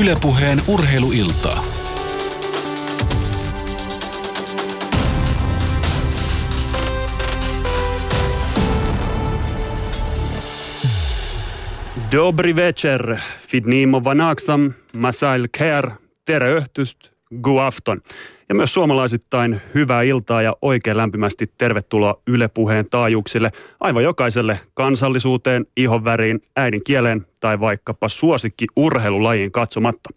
Ylepuheen urheiluiltaa. Dobri večer, fidnimo vanaksam, masail care, tere öhtyst, gu afton. Ja myös suomalaisittain hyvää iltaa ja oikein lämpimästi tervetuloa Yle Puheen taajuuksille aivan jokaiselle kansallisuuteen, ihonväriin, äidinkieleen tai vaikkapa suosikki urheilulajiin katsomatta.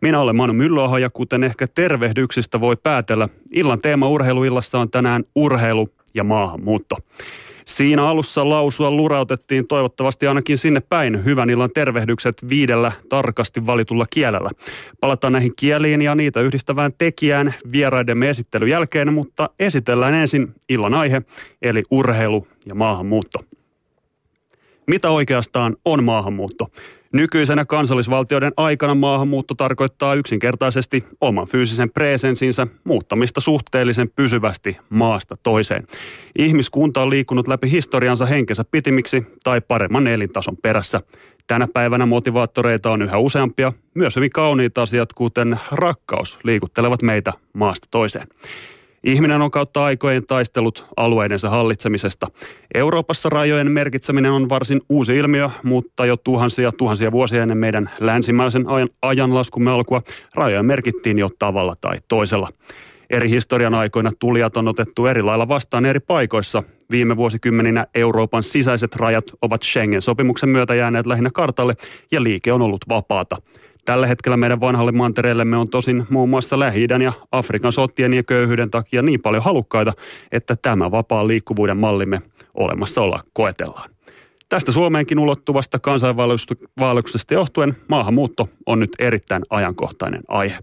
Minä olen Manu Myllyaho ja kuten ehkä tervehdyksistä voi päätellä, illan teema urheiluillassa on tänään urheilu ja maahanmuutto. Siinä alussa lausua lurautettiin toivottavasti ainakin sinne päin hyvän illan tervehdykset viidellä tarkasti valitulla kielellä. Palataan näihin kieliin ja niitä yhdistävään tekijään vieraidemme esittelyn jälkeen, mutta esitellään ensin illan aihe, eli urheilu ja maahanmuutto. Mitä oikeastaan on maahanmuutto? Nykyisenä kansallisvaltioiden aikana maahanmuutto tarkoittaa yksinkertaisesti oman fyysisen presensinsä muuttamista suhteellisen pysyvästi maasta toiseen. Ihmiskunta on liikkunut läpi historiansa henkensä pitimiksi tai paremman elintason perässä. Tänä päivänä motivaattoreita on yhä useampia, myös hyvin kauniit asiat kuten rakkaus liikuttelevat meitä maasta toiseen. Ihminen on kautta aikojen taistellut alueidensa hallitsemisesta. Euroopassa rajojen merkitseminen on varsin uusi ilmiö, mutta jo tuhansia tuhansia vuosia ennen meidän länsimäisen ajan, ajanlaskumme alkua rajoja merkittiin jo tavalla tai toisella. Eri historian aikoina tulijat on otettu eri lailla vastaan eri paikoissa. Viime vuosikymmeninä Euroopan sisäiset rajat ovat Schengen-sopimuksen myötä jääneet lähinnä kartalle ja liike on ollut vapaata. Tällä hetkellä meidän vanhalle mantereellemme on tosin muun muassa lähi ja Afrikan sotien ja köyhyyden takia niin paljon halukkaita, että tämä vapaan liikkuvuuden mallimme olemassaolla koetellaan. Tästä Suomeenkin ulottuvasta kansainvaelluksesta johtuen maahanmuutto on nyt erittäin ajankohtainen aihe.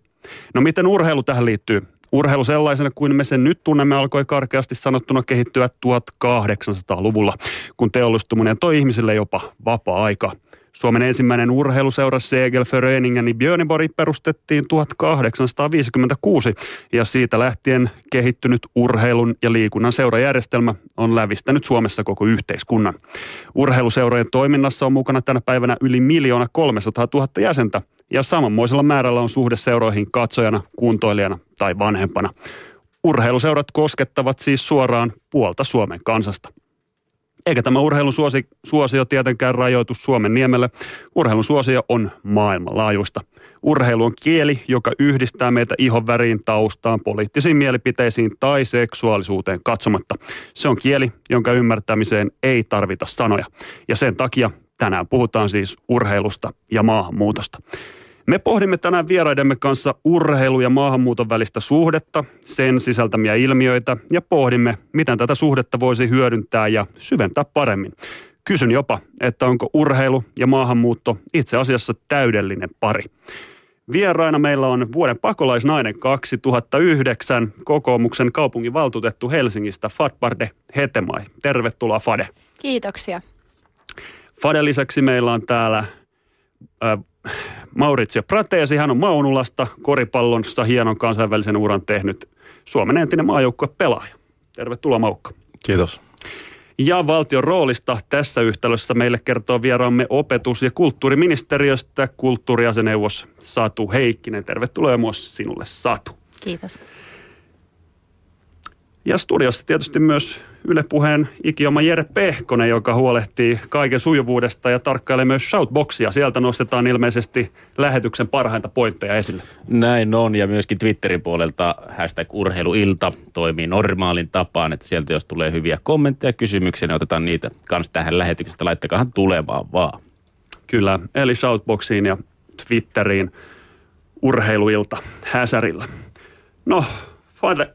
No miten urheilu tähän liittyy? Urheilu sellaisena kuin me sen nyt tunnemme alkoi karkeasti sanottuna kehittyä 1800-luvulla, kun teollistuminen toi ihmisille jopa vapaa-aikaa. Suomen ensimmäinen urheiluseura Segelföreningen i Björneborg perustettiin 1856 ja siitä lähtien kehittynyt urheilun ja liikunnan seurajärjestelmä on lävistänyt Suomessa koko yhteiskunnan. Urheiluseurojen toiminnassa on mukana tänä päivänä yli miljoona 300 000 jäsentä ja samanmoisella määrällä on suhde seuroihin katsojana, kuntoilijana tai vanhempana. Urheiluseurat koskettavat siis suoraan puolta Suomen kansasta. Eikä tämä urheilun suosi, suosio tietenkään rajoitu Suomen niemelle. Urheilun suosio on maailmanlaajuista. Urheilu on kieli, joka yhdistää meitä ihonväriin, taustaan, poliittisiin mielipiteisiin tai seksuaalisuuteen katsomatta. Se on kieli, jonka ymmärtämiseen ei tarvita sanoja. Ja sen takia tänään puhutaan siis urheilusta ja maahanmuutosta. Me pohdimme tänään vieraidemme kanssa urheilu- ja maahanmuuton välistä suhdetta, sen sisältämiä ilmiöitä ja pohdimme, miten tätä suhdetta voisi hyödyntää ja syventää paremmin. Kysyn jopa, että onko urheilu ja maahanmuutto itse asiassa täydellinen pari. Vieraina meillä on vuoden pakolaisnainen 2009 kokoomuksen kaupunginvaltuutettu Helsingistä Fatbarde Hetemai. Tervetuloa Fade. Kiitoksia. Fade lisäksi meillä on täällä äh, Maurizio Prateesi, hän on Maunulasta, koripallonsa hienon kansainvälisen uran tehnyt Suomen entinen maajoukkue pelaaja. Tervetuloa Maukka. Kiitos. Ja valtion roolista tässä yhtälössä meille kertoo vieraamme opetus- ja kulttuuriministeriöstä kulttuuriaseneuvos Satu Heikkinen. Tervetuloa myös sinulle Satu. Kiitos. Ja studiossa tietysti myös Yle Puheen ikioma Jere Pehkonen, joka huolehtii kaiken sujuvuudesta ja tarkkailee myös shoutboxia. Sieltä nostetaan ilmeisesti lähetyksen parhainta pointteja esille. Näin on ja myöskin Twitterin puolelta hashtag urheiluilta toimii normaalin tapaan, että sieltä jos tulee hyviä kommentteja ja kysymyksiä, niin otetaan niitä kanssa tähän lähetykseen. Laittakahan tulemaan vaan. Kyllä, eli shoutboxiin ja Twitteriin urheiluilta häsärillä. No, Fadle,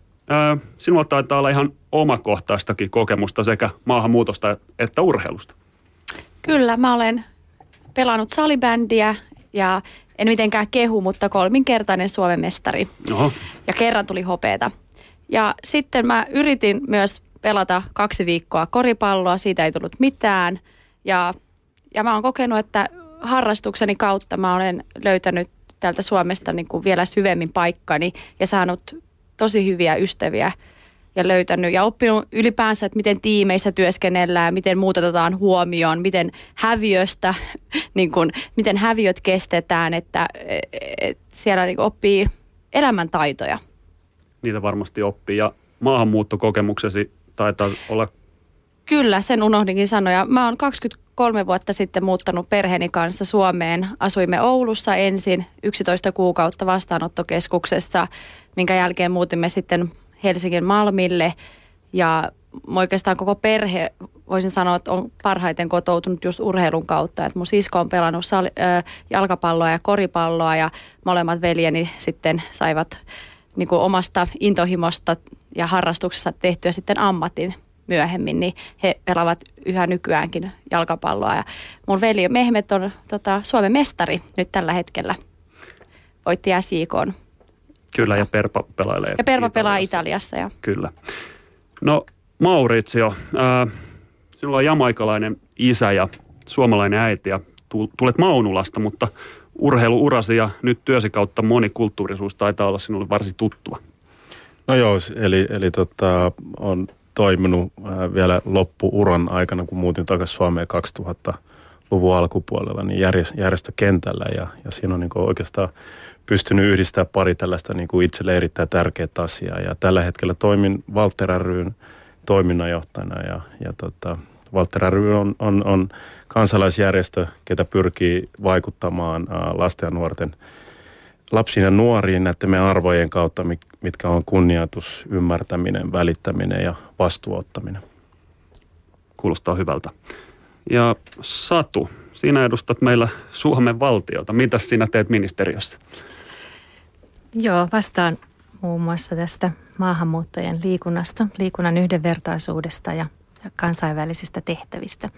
sinulla taitaa olla ihan omakohtaistakin kokemusta sekä maahanmuutosta että urheilusta. Kyllä, mä olen pelannut salibändiä ja en mitenkään kehu, mutta kolminkertainen Suomen mestari. Oho. Ja kerran tuli hopeeta. Ja sitten mä yritin myös pelata kaksi viikkoa koripalloa, siitä ei tullut mitään. Ja, ja mä oon kokenut, että harrastukseni kautta mä olen löytänyt täältä Suomesta niin kuin vielä syvemmin paikkani ja saanut tosi hyviä ystäviä ja löytänyt ja oppinut ylipäänsä, että miten tiimeissä työskennellään, miten muut otetaan huomioon, miten häviöstä, niin kuin, miten häviöt kestetään, että et siellä niin oppii elämäntaitoja. Niitä varmasti oppii ja maahanmuuttokokemuksesi taitaa olla... Kyllä, sen unohdinkin sanoa. Mä oon 23 vuotta sitten muuttanut perheeni kanssa Suomeen. Asuimme Oulussa ensin 11 kuukautta vastaanottokeskuksessa, minkä jälkeen muutimme sitten Helsingin Malmille ja oikeastaan koko perhe, voisin sanoa, että on parhaiten kotoutunut just urheilun kautta. Että mun sisko on pelannut sal- äh, jalkapalloa ja koripalloa ja molemmat veljeni sitten saivat niin kuin omasta intohimosta ja harrastuksessa tehtyä sitten ammatin myöhemmin, niin he pelaavat yhä nykyäänkin jalkapalloa. Ja mun veli Mehmet on tota, Suomen mestari nyt tällä hetkellä. Voitti SJK. Kyllä, ja Perpa pelailee Ja Perpa pelaa Italiassa. Ja. Kyllä. No Maurizio, ää, sinulla on jamaikalainen isä ja suomalainen äiti ja tulet Maunulasta, mutta urheiluurasi ja nyt työsi kautta monikulttuurisuus taitaa olla sinulle varsin tuttua. No joo, eli, eli tota, on toiminut äh, vielä loppuuran aikana, kun muutin takaisin Suomeen 2000-luvun alkupuolella, niin järjestökentällä ja, ja siinä on niin oikeastaan pystynyt yhdistämään pari tällaista niin kuin itselle erittäin tärkeää asiaa. Ja tällä hetkellä toimin Walter ryn toiminnanjohtajana ja, ja tota, Walter ry on, on, on kansalaisjärjestö, ketä pyrkii vaikuttamaan lasten ja nuorten lapsiin ja nuoriin näiden meidän arvojen kautta, mitkä on kunnioitus, ymmärtäminen, välittäminen ja vastuuttaminen. Kuulostaa hyvältä. Ja Satu, sinä edustat meillä Suomen valtiota. Mitä sinä teet ministeriössä? Joo, vastaan muun muassa tästä maahanmuuttajien liikunnasta, liikunnan yhdenvertaisuudesta ja, kansainvälisistä tehtävistä.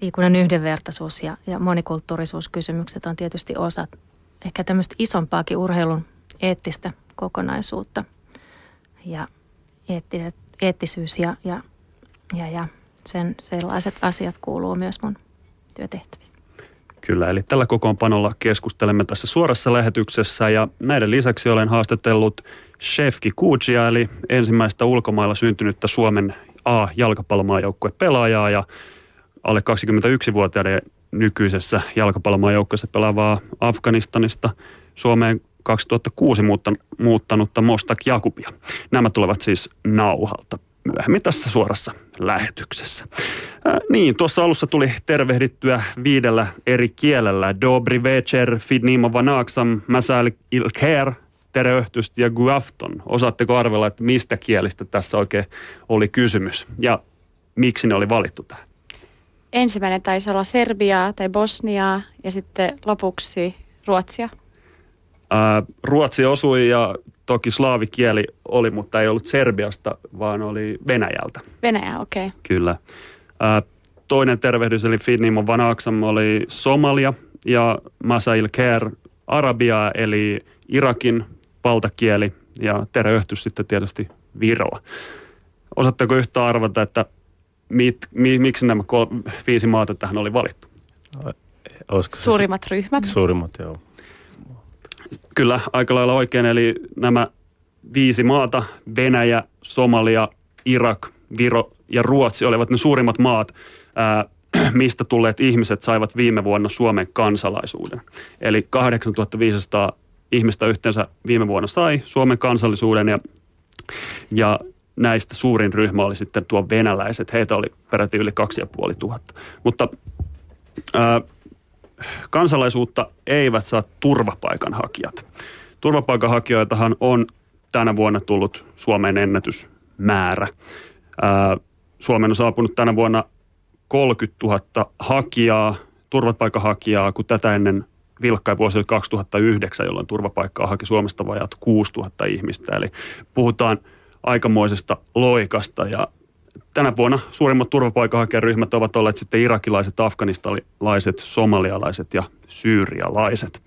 Liikunnan yhdenvertaisuus ja, ja monikulttuurisuuskysymykset on tietysti osa ehkä tämmöistä isompaakin urheilun eettistä kokonaisuutta. Ja eettinen, eettisyys ja, ja, ja, ja sen sellaiset asiat kuuluu myös mun työtehtäviin. Kyllä, eli tällä kokoonpanolla keskustelemme tässä suorassa lähetyksessä ja näiden lisäksi olen haastatellut Shefki Kuuchia, eli ensimmäistä ulkomailla syntynyttä Suomen A-jalkapallomaajoukkueen pelaajaa ja alle 21-vuotiaiden nykyisessä jalkapallomaajoukkueessa pelaavaa Afganistanista Suomeen 2006 muuttanutta Mostak Jakubia. Nämä tulevat siis nauhalta myöhemmin tässä suorassa lähetyksessä. Äh, niin, tuossa alussa tuli tervehdittyä viidellä eri kielellä. Dobri večer, fidnimo vanaksam, masal ilker, teröhtyst ja guafton. Osaatteko arvella, että mistä kielistä tässä oikein oli kysymys ja miksi ne oli valittu tähän? Ensimmäinen taisi olla Serbiaa tai Bosniaa ja sitten lopuksi Ruotsia. Ää, Ruotsi osui ja toki slaavikieli oli, mutta ei ollut Serbiasta, vaan oli Venäjältä. Venäjä, okei. Okay. Kyllä. Ää, toinen tervehdys, eli Finnimo Vanaksam, oli Somalia ja Masail Ker Arabia, eli Irakin valtakieli ja tervehdys sitten tietysti Viroa. Osaatteko yhtä arvata, että mit, mi, miksi nämä kol, viisi maata tähän oli valittu? Olisiko Suurimmat ryhmät? Suurimmat, joo. Kyllä, aika lailla oikein. Eli nämä viisi maata, Venäjä, Somalia, Irak, Viro ja Ruotsi olivat ne suurimmat maat, ää, mistä tulleet ihmiset saivat viime vuonna Suomen kansalaisuuden. Eli 8500 ihmistä yhteensä viime vuonna sai Suomen kansallisuuden ja, ja näistä suurin ryhmä oli sitten tuo venäläiset. Heitä oli peräti yli 2500. Mutta ää, kansalaisuutta eivät saa turvapaikanhakijat. Turvapaikanhakijoitahan on tänä vuonna tullut Suomen ennätysmäärä. Ää, Suomen on saapunut tänä vuonna 30 000 hakijaa, turvapaikanhakijaa, kun tätä ennen vilkkain vuosi oli 2009, jolloin turvapaikkaa haki Suomesta vajat 6 000 ihmistä. Eli puhutaan aikamoisesta loikasta ja tänä vuonna suurimmat turvapaikanhakijaryhmät ovat olleet sitten irakilaiset, afganistalaiset, somalialaiset ja syyrialaiset.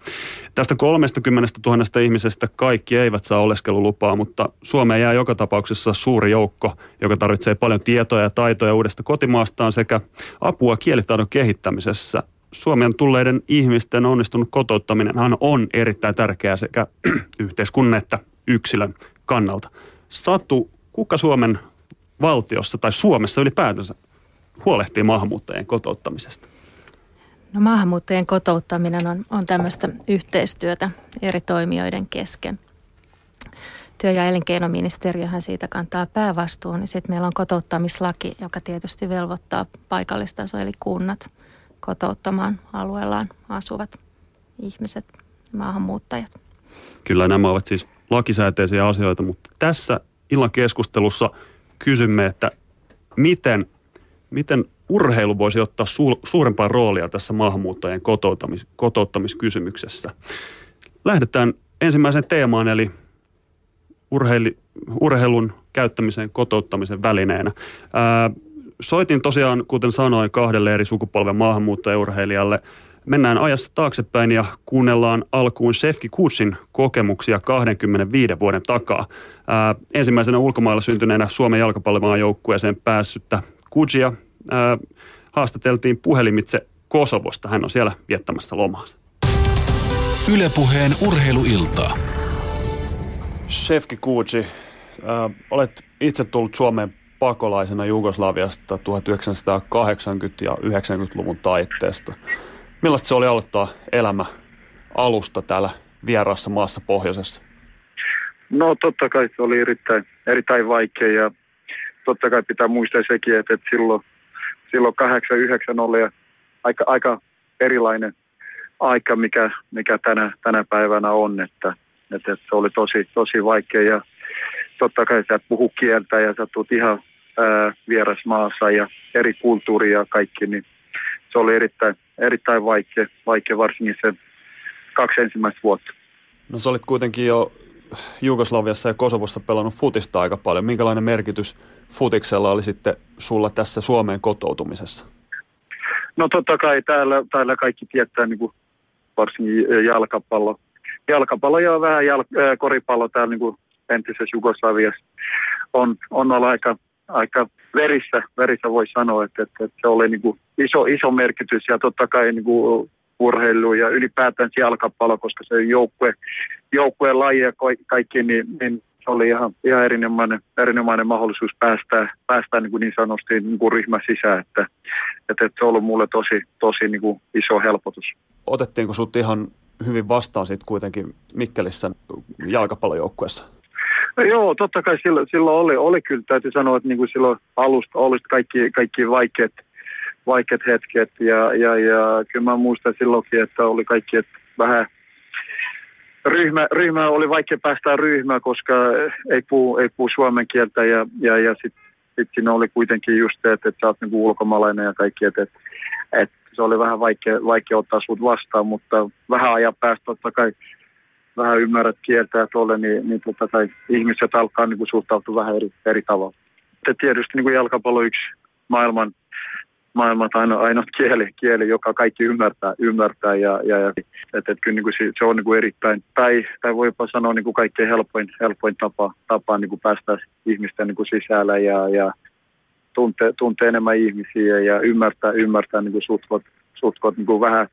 Tästä 30 000 ihmisestä kaikki eivät saa oleskelulupaa, mutta Suomeen jää joka tapauksessa suuri joukko, joka tarvitsee paljon tietoja ja taitoja uudesta kotimaastaan sekä apua kielitaidon kehittämisessä. Suomen tulleiden ihmisten onnistunut kotouttaminen on erittäin tärkeää sekä yhteiskunnan että yksilön kannalta. Satu, kuka Suomen valtiossa tai Suomessa ylipäätänsä huolehtii maahanmuuttajien kotouttamisesta? No maahanmuuttajien kotouttaminen on, on tämmöistä yhteistyötä eri toimijoiden kesken. Työ- ja elinkeinoministeriöhän siitä kantaa päävastuun, niin sitten meillä on kotouttamislaki, joka tietysti velvoittaa paikallistaso eli kunnat kotouttamaan alueellaan asuvat ihmiset, maahanmuuttajat. Kyllä nämä ovat siis lakisääteisiä asioita, mutta tässä illan keskustelussa kysymme, että miten, miten urheilu voisi ottaa su- suurempaa roolia tässä maahanmuuttajien kotouttamis- kotouttamiskysymyksessä. Lähdetään ensimmäiseen teemaan, eli urheili, urheilun käyttämiseen kotouttamisen välineenä. Ää, soitin tosiaan, kuten sanoin, kahdelle eri sukupolven maahanmuuttajaurheilijalle. Mennään ajassa taaksepäin ja kuunnellaan alkuun Sefki Kutsin kokemuksia 25 vuoden takaa. Ää, ensimmäisenä ulkomailla syntyneenä Suomen jalkapallomaajoukkueeseen päässyttä Kutsia ää, haastateltiin puhelimitse Kosovosta. Hän on siellä viettämässä lomaansa. Ylepuheen urheiluiltaa. Shefki Kuuci, äh, olet itse tullut Suomeen pakolaisena Jugoslaviasta 1980- ja 90-luvun taitteesta. Millaista se oli aloittaa elämä alusta täällä vieraassa maassa pohjoisessa? No totta kai se oli erittäin, erittäin vaikea ja totta kai pitää muistaa sekin, että, että silloin, silloin 89 oli aika, aika erilainen aika, mikä, mikä tänä, tänä päivänä on, että, että, se oli tosi, tosi vaikea ja totta kai sä puhu kieltä ja sä tulet ihan ää, vieras maassa ja eri kulttuuria ja kaikki, niin se oli erittäin, erittäin vaikea, vaikea varsinkin se kaksi ensimmäistä vuotta. No sä olit kuitenkin jo Jugoslaviassa ja Kosovossa pelannut futista aika paljon. Minkälainen merkitys futiksella oli sitten sulla tässä Suomeen kotoutumisessa? No totta kai täällä, täällä kaikki tietää niin kuin varsinkin jalkapallo. Jalkapallo ja vähän jal- äh, koripallo täällä niin kuin entisessä Jugoslaviassa on, on ollut aika, aika verissä, verissä voi sanoa, että, että, että se oli niin kuin iso, iso merkitys ja totta kai niin kuin urheilu ja ylipäätään jalkapallo, koska se joukkue, joukkueen laji ja kaikki, niin, niin se oli ihan, ihan erinomainen, erinomainen mahdollisuus päästä, päästä niin, kuin niin sanotusti niin kuin ryhmä sisään, että, että, että se on ollut mulle tosi, tosi niin kuin iso helpotus. Otettiinko sut ihan hyvin vastaan sitten kuitenkin Mikkelissä jalkapallojoukkueessa? No joo, totta kai silloin, silloin oli, oli kyllä, täytyy sanoa, että niin kuin silloin alusta oli kaikki, kaikki vaikeat, vaikeat hetket. Ja, ja, ja kyllä mä muistan silloinkin, että oli kaikki, että vähän ryhmä, ryhmä oli vaikea päästä ryhmään, koska ei puhu, ei puhu suomen kieltä. Ja, ja, ja sitten sit siinä oli kuitenkin just se, että, että sä oot niinku ulkomaalainen ja kaikki, että, että, että se oli vähän vaikea, vaikea ottaa sut vastaan, mutta vähän ajan päästä totta kai vähän ymmärrät kieltä ja tolle, niin, niin totta kai ihmiset alkaa niin kuin suhtautua vähän eri, eri tavalla. Ja tietysti niin kuin jalkapallo yksi maailman, maailman ainoa, ainoa kieli, kieli, joka kaikki ymmärtää, ymmärtää ja, ja, ja että, että kyllä niin kuin se, se on niin kuin erittäin, tai, tai voi jopa sanoa niin kuin kaikkein helpoin, helpoin tapa, tapa niin kuin päästä ihmisten niin kuin sisällä ja, ja tuntee, tuntee enemmän ihmisiä ja ymmärtää, ymmärtää niin kuin suhtkot, suhtkot niin kuin vähän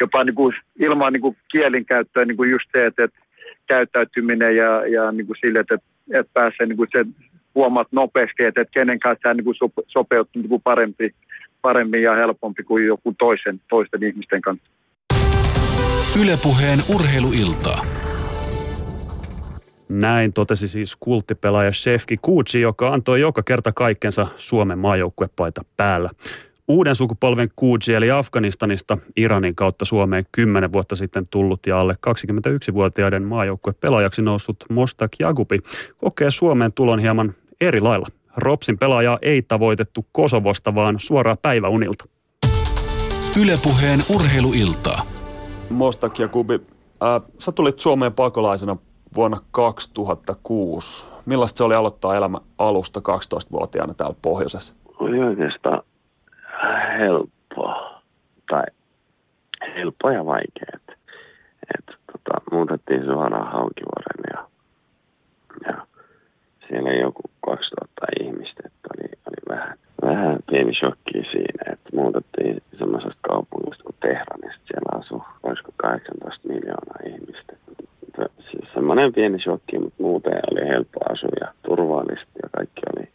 jopa niin kuin ilman niin kuin kielin käyttöä niin kuin just se, että, että käyttäytyminen ja, ja niin kuin sille, että, että pääsee niin kuin se huomaat nopeasti, että, että kenen kanssa niin kuin sopeuttuu niin kuin parempi, paremmin ja helpompi kuin joku toisen, toisten ihmisten kanssa. Ylepuheen urheiluiltaa. Näin totesi siis kulttipelaaja Shefki Kuutsi, joka antoi joka kerta kaikkensa Suomen maajoukkuepaita päällä. Uuden sukupolven Kuutsi eli Afganistanista Iranin kautta Suomeen 10 vuotta sitten tullut ja alle 21-vuotiaiden maajoukkuepelaajaksi noussut Mostak Jagupi kokee Suomeen tulon hieman eri lailla. Ropsin pelaajaa ei tavoitettu Kosovosta, vaan suoraan päiväunilta. Ylepuheen urheiluiltaa. Mostak Jagubi, äh, sä tulit Suomeen pakolaisena vuonna 2006. Millaista se oli aloittaa elämä alusta 12-vuotiaana täällä pohjoisessa? Oli oikeastaan helppoa. Tai helppoa ja vaikea. Et, et, tota, muutettiin suoraan Haukivuoren ja, ja siellä joku 2000 ihmistä, että oli, oli vähän, vähän pieni shokki siinä, että muutettiin semmoisesta kaupungista kuin Tehranista, niin siellä asuu 18 miljoonaa ihmistä. Siis semmoinen pieni shokki, mutta muuten oli helppo asua ja turvallisesti ja kaikki oli,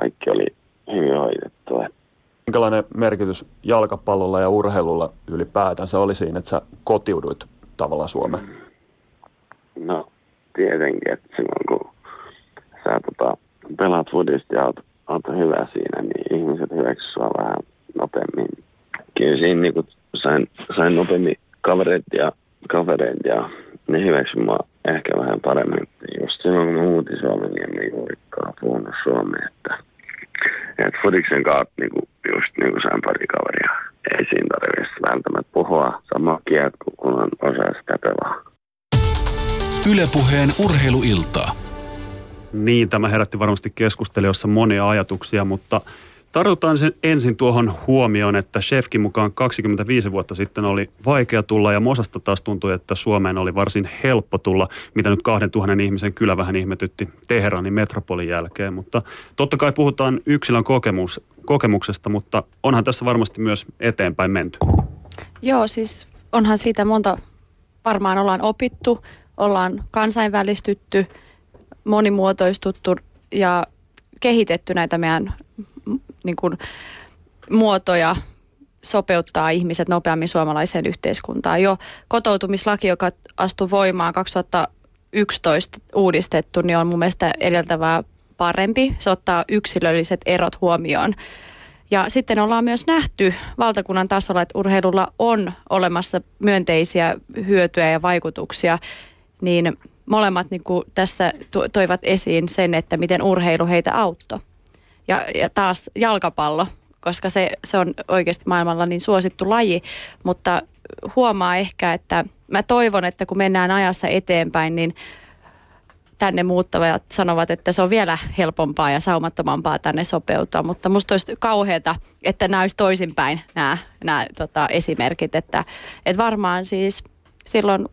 kaikki oli hyvin hoidettu. Että merkitys jalkapallolla ja urheilulla ylipäätänsä oli siinä, että sä kotiuduit tavallaan Suomeen? No tietenkin, että silloin kun sä tota, pelaat foodista ja oot, oot hyvä siinä, niin ihmiset hyväksyvät vähän nopeammin. Kyllä siinä niin kuin sain, sain nopeammin kavereita ja kavereita ja ne hyväksyivät mua ehkä vähän paremmin. Just silloin kun mä muutin Suomeen, niin en juurikaan puhunut suomea, että, että Fudiksen kautta niin kuin, just niin kuin sain pari kaveria. Ei siinä tarvitse välttämättä puhua samaa kieltä, kun on osaa sitä pelaa. Ylepuheen urheiluiltaa. Niin, tämä herätti varmasti keskustelijoissa monia ajatuksia, mutta tartutaan sen ensin tuohon huomioon, että Chefkin mukaan 25 vuotta sitten oli vaikea tulla ja Mosasta taas tuntui, että Suomeen oli varsin helppo tulla, mitä nyt 2000 ihmisen kyllä vähän ihmetytti Teheranin metropolin jälkeen. Mutta totta kai puhutaan yksilön kokemus, kokemuksesta, mutta onhan tässä varmasti myös eteenpäin menty. Joo, siis onhan siitä monta, varmaan ollaan opittu, ollaan kansainvälistytty, monimuotoistuttu ja kehitetty näitä meidän niin kuin, muotoja sopeuttaa ihmiset nopeammin suomalaiseen yhteiskuntaan. Jo kotoutumislaki, joka astui voimaan 2011 uudistettu, niin on mun mielestä edeltävää parempi. Se ottaa yksilölliset erot huomioon. Ja sitten ollaan myös nähty valtakunnan tasolla, että urheilulla on olemassa myönteisiä hyötyjä ja vaikutuksia, niin molemmat niin kuin tässä toivat esiin sen, että miten urheilu heitä auttoi. Ja, ja taas jalkapallo, koska se, se on oikeasti maailmalla niin suosittu laji, mutta huomaa ehkä, että mä toivon, että kun mennään ajassa eteenpäin, niin tänne muuttavat sanovat, että se on vielä helpompaa ja saumattomampaa tänne sopeutua, mutta musta olisi kauheata, että nämä olisi toisinpäin nämä, nämä tota, esimerkit, että, että varmaan siis silloin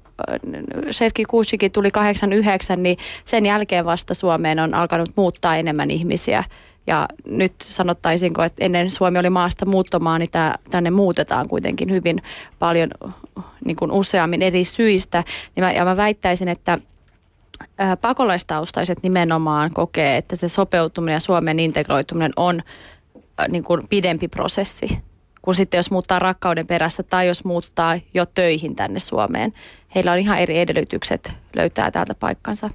Shefki Kuchikin tuli 89, niin sen jälkeen vasta Suomeen on alkanut muuttaa enemmän ihmisiä. Ja nyt sanottaisinko, että ennen Suomi oli maasta muuttomaa, niin tää, tänne muutetaan kuitenkin hyvin paljon niin kuin useammin eri syistä. Ja mä, ja mä väittäisin, että pakolaistaustaiset nimenomaan kokee, että se sopeutuminen ja Suomen integroituminen on niin kuin pidempi prosessi kuin sitten jos muuttaa rakkauden perässä tai jos muuttaa jo töihin tänne Suomeen. Heillä on ihan eri edellytykset löytää täältä paikkansa.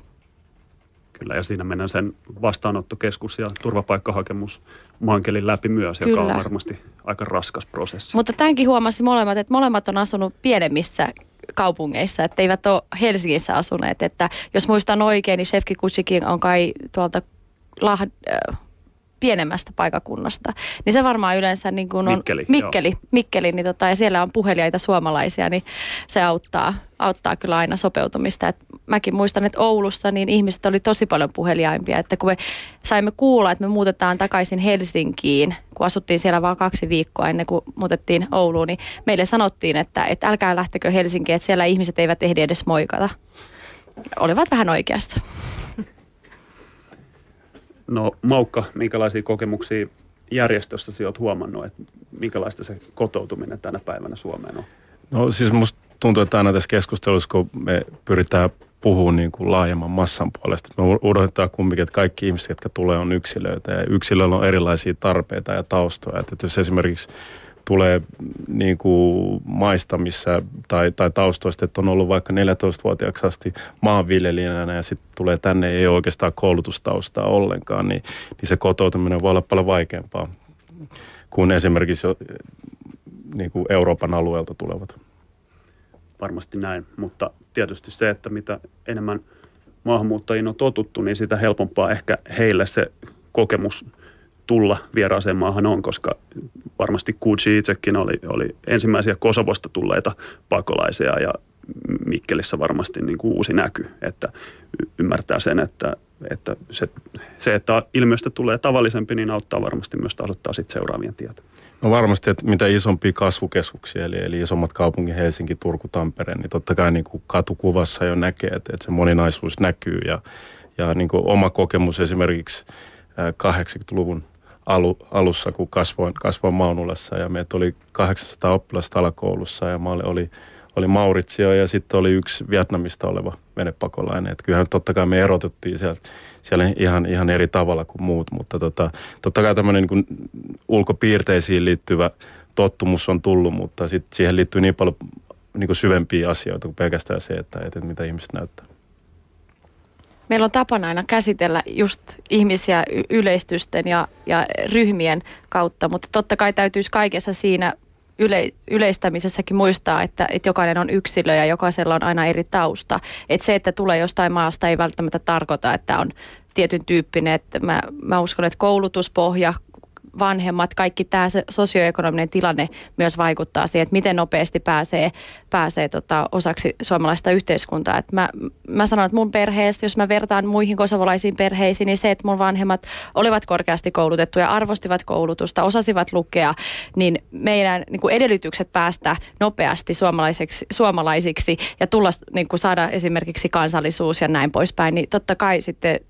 Kyllä, ja siinä mennään sen vastaanottokeskus ja turvapaikkahakemus maankelin läpi myös, joka Kyllä. on varmasti aika raskas prosessi. Mutta tämänkin huomasi molemmat, että molemmat on asunut pienemmissä kaupungeissa, että eivät ole Helsingissä asuneet. Että jos muistan oikein, niin Shefki Kutsikin on kai tuolta Lahd, äh, pienemmästä paikakunnasta. Niin se varmaan yleensä niin kuin on Mikkeli, Mikkeli, Mikkeli niin tota, ja siellä on puheliaita suomalaisia, niin se auttaa, auttaa kyllä aina sopeutumista. Et mäkin muistan, että Oulussa niin ihmiset oli tosi paljon puheliaimpia, että kun me saimme kuulla, että me muutetaan takaisin Helsinkiin, kun asuttiin siellä vain kaksi viikkoa ennen kuin muutettiin Ouluun, niin meille sanottiin, että, että älkää lähtekö Helsinkiin, että siellä ihmiset eivät ehdi edes moikata. Olivat vähän oikeassa. No Maukka, minkälaisia kokemuksia järjestössä olet huomannut, että minkälaista se kotoutuminen tänä päivänä Suomeen on? No siis musta tuntuu, että aina tässä keskustelussa, kun me pyritään puhumaan niin kuin laajemman massan puolesta. Me odotetaan kumminkin, että kaikki ihmiset, jotka tulee, on yksilöitä ja yksilöillä on erilaisia tarpeita ja taustoja. Että jos esimerkiksi tulee niin kuin maista missä, tai, tai taustoista, että on ollut vaikka 14-vuotiaaksi asti maanviljelijänä ja sitten tulee tänne ei ole oikeastaan koulutustaustaa ollenkaan, niin, niin se kotoutuminen voi olla paljon vaikeampaa kuin esimerkiksi niin kuin Euroopan alueelta tulevat. Varmasti näin, mutta tietysti se, että mitä enemmän maahanmuuttajiin on totuttu, niin sitä helpompaa ehkä heille se kokemus – tulla vieraaseen maahan on, koska varmasti Kuutsi itsekin oli, oli ensimmäisiä Kosovosta tulleita pakolaisia ja Mikkelissä varmasti niin kuin uusi näky, että ymmärtää sen, että, että se, se, että ilmiöstä tulee tavallisempi, niin auttaa varmasti myös tasoittaa sitten seuraavien tietä. No varmasti, että mitä isompia kasvukeskuksia, eli, eli isommat kaupungit, Helsinki, Turku, Tampere, niin totta kai niin kuin katukuvassa jo näkee, että, että se moninaisuus näkyy ja, ja niin kuin oma kokemus esimerkiksi 80-luvun alu, alussa, kun kasvoin, kasvoin Maunulassa ja meitä oli 800 oppilasta alakoulussa ja mä oli, oli Mauritsio ja sitten oli yksi Vietnamista oleva venepakolainen. Että kyllähän totta kai me erotettiin sieltä, siellä ihan, ihan eri tavalla kuin muut, mutta tota, totta kai tämmöinen niin ulkopiirteisiin liittyvä tottumus on tullut, mutta sit siihen liittyy niin paljon niin kuin syvempiä asioita kuin pelkästään se, että, että mitä ihmiset näyttää. Meillä on tapana aina käsitellä just ihmisiä yleistysten ja, ja ryhmien kautta, mutta totta kai täytyisi kaikessa siinä yle, yleistämisessäkin muistaa, että, että jokainen on yksilö ja jokaisella on aina eri tausta. Että se, että tulee jostain maasta ei välttämättä tarkoita, että on tietyn tyyppinen. Että mä, mä uskon, että koulutuspohja, vanhemmat, kaikki tämä sosioekonominen tilanne myös vaikuttaa siihen, että miten nopeasti pääsee, pääsee tota osaksi suomalaista yhteiskuntaa. Et mä, mä sanon, että mun perheestä, jos mä vertaan muihin kosovolaisiin perheisiin, niin se, että mun vanhemmat olivat korkeasti koulutettuja, arvostivat koulutusta, osasivat lukea, niin meidän niin kuin edellytykset päästä nopeasti suomalaisiksi, suomalaisiksi ja tulla niin kuin saada esimerkiksi kansallisuus ja näin poispäin, niin totta kai sitten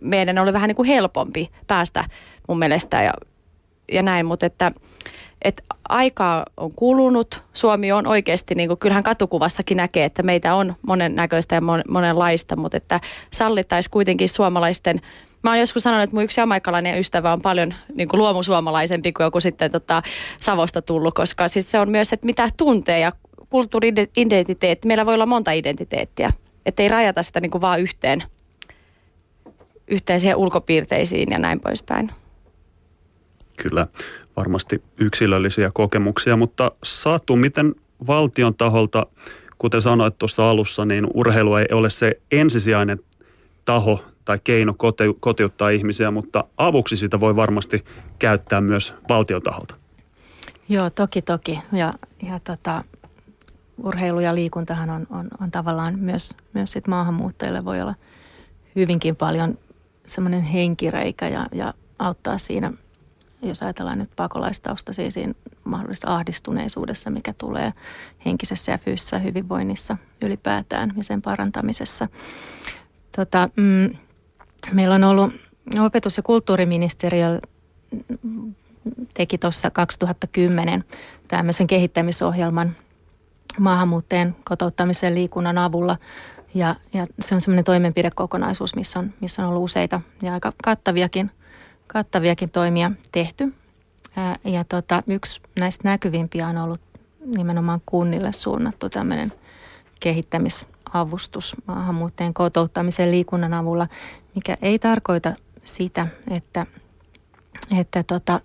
meidän oli vähän niin kuin helpompi päästä mun mielestä ja, ja näin, mutta että, että aikaa on kulunut. Suomi on oikeasti, niin kuin, kyllähän katukuvastakin näkee, että meitä on monennäköistä ja mon, monenlaista, mutta että sallittaisi kuitenkin suomalaisten Mä oon joskus sanonut, että mun yksi jamaikalainen ystävä on paljon niin kuin luomusuomalaisempi kuin joku sitten tota, Savosta tullut, koska siis se on myös, että mitä tuntee ja kulttuuri-identiteetti. Meillä voi olla monta identiteettiä, että ei rajata sitä niin kuin vaan yhteen, yhteen siihen ulkopiirteisiin ja näin poispäin kyllä varmasti yksilöllisiä kokemuksia, mutta Saatu, miten valtion taholta, kuten sanoit tuossa alussa, niin urheilu ei ole se ensisijainen taho tai keino kotiuttaa ihmisiä, mutta avuksi sitä voi varmasti käyttää myös valtion taholta. Joo, toki toki. Ja, ja tota, urheilu ja liikuntahan on, on, on tavallaan myös, myös sit maahanmuuttajille voi olla hyvinkin paljon semmoinen henkireikä ja, ja auttaa siinä – jos ajatellaan nyt pakolaistausta siis siinä mahdollisessa ahdistuneisuudessa, mikä tulee henkisessä ja fyysisessä hyvinvoinnissa ylipäätään ja sen parantamisessa. Tota, mm, meillä on ollut opetus- ja kulttuuriministeriö teki tuossa 2010 tämmöisen kehittämisohjelman maahanmuuttajien kotouttamisen liikunnan avulla. Ja, ja se on semmoinen toimenpidekokonaisuus, missä on, missä on ollut useita ja aika kattaviakin – kattaviakin toimia tehty. Ja tota, yksi näistä näkyvimpiä on ollut nimenomaan kunnille suunnattu tämmöinen kehittämisavustus maahanmuuttajien kotouttamisen liikunnan avulla, mikä ei tarkoita sitä, että, että tota,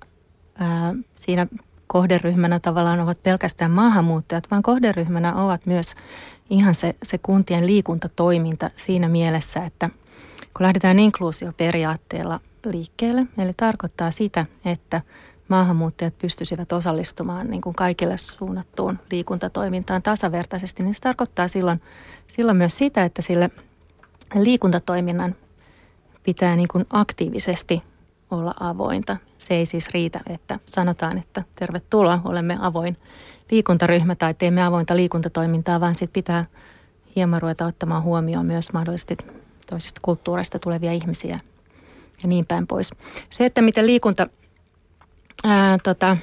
ää, siinä kohderyhmänä tavallaan ovat pelkästään maahanmuuttajat, vaan kohderyhmänä ovat myös ihan se, se kuntien liikuntatoiminta siinä mielessä, että kun lähdetään inkluusioperiaatteella liikkeelle. Eli tarkoittaa sitä, että maahanmuuttajat pystyisivät osallistumaan niin kuin kaikille suunnattuun liikuntatoimintaan tasavertaisesti, niin se tarkoittaa silloin, silloin myös sitä, että sille liikuntatoiminnan pitää niin kuin aktiivisesti olla avointa. Se ei siis riitä, että sanotaan, että tervetuloa, olemme avoin liikuntaryhmä tai teemme avointa liikuntatoimintaa, vaan sitten pitää hieman ruveta ottamaan huomioon myös mahdollisesti toisista kulttuureista tulevia ihmisiä ja niin päin pois. Se, että miten liikunta, ää, tota,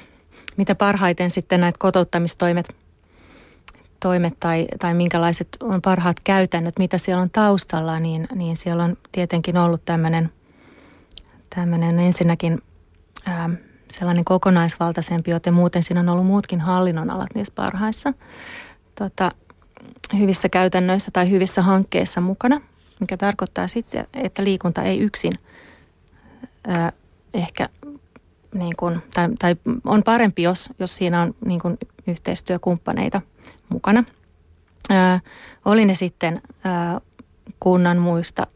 mitä parhaiten sitten näitä kotouttamistoimet toimet tai, tai minkälaiset on parhaat käytännöt, mitä siellä on taustalla, niin, niin siellä on tietenkin ollut tämmöinen tämmöinen ensinnäkin ää, sellainen kokonaisvaltaisempi, joten muuten siinä on ollut muutkin hallinnonalat niissä parhaissa tota, hyvissä käytännöissä tai hyvissä hankkeissa mukana, mikä tarkoittaa sitten, että liikunta ei yksin – ää, ehkä niin kuin, tai, tai on parempi, jos, jos siinä on niin kuin yhteistyökumppaneita mukana. Ää, oli ne sitten ää, kunnan muista,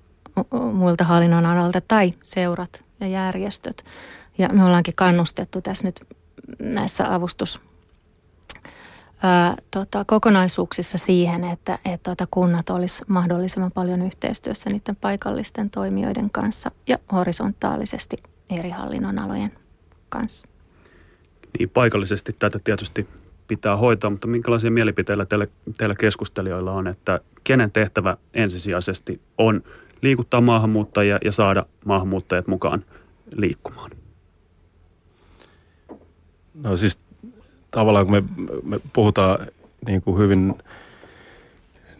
muilta hallinnon alalta tai seurat ja järjestöt. Ja me ollaankin kannustettu tässä nyt näissä avustus ää, tota, kokonaisuuksissa siihen, että et, tota, kunnat olisi mahdollisimman paljon yhteistyössä niiden paikallisten toimijoiden kanssa ja horisontaalisesti eri hallinnonalojen kanssa. Niin, paikallisesti tätä tietysti pitää hoitaa, mutta minkälaisia mielipiteillä teillä, teillä keskustelijoilla on, että kenen tehtävä ensisijaisesti on liikuttaa maahanmuuttajia ja saada maahanmuuttajat mukaan liikkumaan? No siis tavallaan kun me, me puhutaan niin kuin hyvin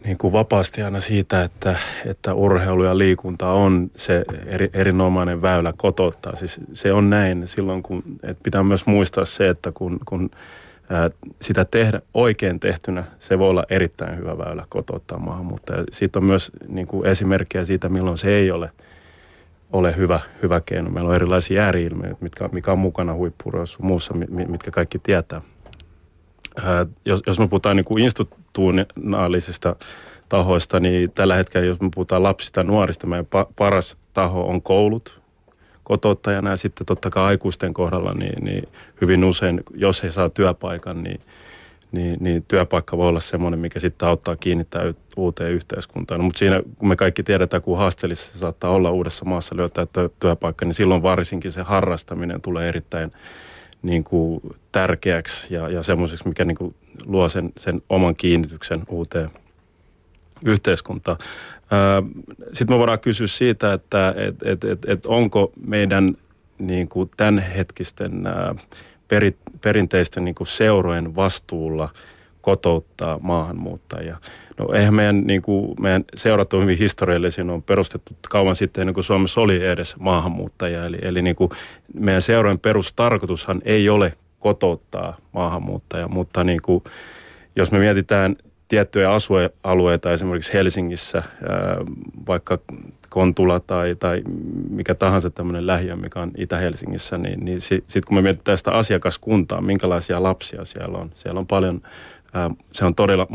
niin kuin vapaasti aina siitä, että, että urheilu ja liikunta on se eri, erinomainen väylä kotouttaa. Siis se on näin silloin, kun että pitää myös muistaa se, että kun, kun ää, sitä tehdä oikein tehtynä, se voi olla erittäin hyvä väylä kotouttaa maahanmuuttajia. Siitä on myös niin kuin esimerkkejä siitä, milloin se ei ole, ole hyvä, hyvä keino. Meillä on erilaisia ääriilmiöitä, mitkä, mikä on mukana huippuuroissa muussa, mitkä kaikki tietää. Ää, jos, jos me puhutaan niin kuin institutionaalisista tahoista, niin tällä hetkellä, jos me puhutaan lapsista ja nuorista, meidän pa- paras taho on koulut kotouttajana ja sitten totta kai aikuisten kohdalla, niin, niin hyvin usein, jos he saa työpaikan, niin, niin, niin työpaikka voi olla semmoinen, mikä sitten auttaa kiinnittää uuteen yhteiskuntaan. No, mutta siinä, kun me kaikki tiedetään, kun haasteellista se saattaa olla uudessa maassa löytää työpaikka, niin silloin varsinkin se harrastaminen tulee erittäin niin kuin tärkeäksi ja, ja semmoiseksi, mikä niin kuin luo sen, sen oman kiinnityksen uuteen yhteiskuntaan. Sitten me voidaan kysyä siitä, että et, et, et, et onko meidän niin kuin tämänhetkisten ää, peri, perinteisten niin kuin seurojen vastuulla kotouttaa maahanmuuttajia. No eihän meidän, niin kuin, meidän seurat on hyvin historiallisia, on perustettu kauan sitten ennen kuin Suomessa oli edes maahanmuuttajia. Eli, eli niin kuin meidän seurojen perustarkoitushan ei ole kotouttaa maahanmuuttajia, mutta niin kuin, jos me mietitään tiettyjä asualueita esimerkiksi Helsingissä, vaikka Kontula tai, tai mikä tahansa tämmöinen lähiö, mikä on Itä-Helsingissä, niin, niin sitten sit kun me mietitään sitä asiakaskuntaa, minkälaisia lapsia siellä on, siellä on paljon se on todella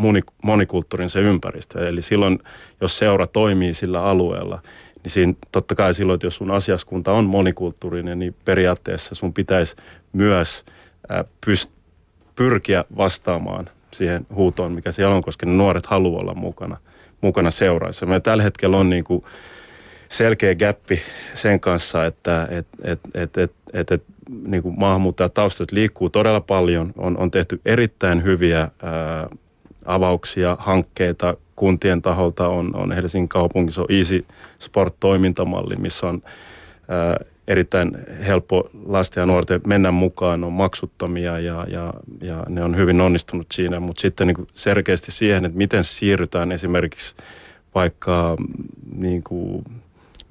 monikulttuurin se ympäristö. Eli silloin, jos seura toimii sillä alueella, niin siinä totta kai silloin, että jos sun asiaskunta on monikulttuurinen, niin periaatteessa sun pitäisi myös pyst- pyrkiä vastaamaan siihen huutoon, mikä siellä on, koska ne nuoret haluaa olla mukana, mukana seuraissa. Me tällä hetkellä on niin kuin selkeä gappi sen kanssa, että et, et, et, et, et, et, niin kuin maahanmuuttajataustat liikkuu todella paljon. On, on tehty erittäin hyviä ää, avauksia, hankkeita kuntien taholta. On, on Helsingin kaupungissa on Easy Sport-toimintamalli, missä on ää, erittäin helppo lasten ja nuorten mennä mukaan, on maksuttomia ja, ja, ja ne on hyvin onnistunut siinä, mutta sitten niin selkeästi siihen, että miten siirrytään esimerkiksi vaikka niin kuin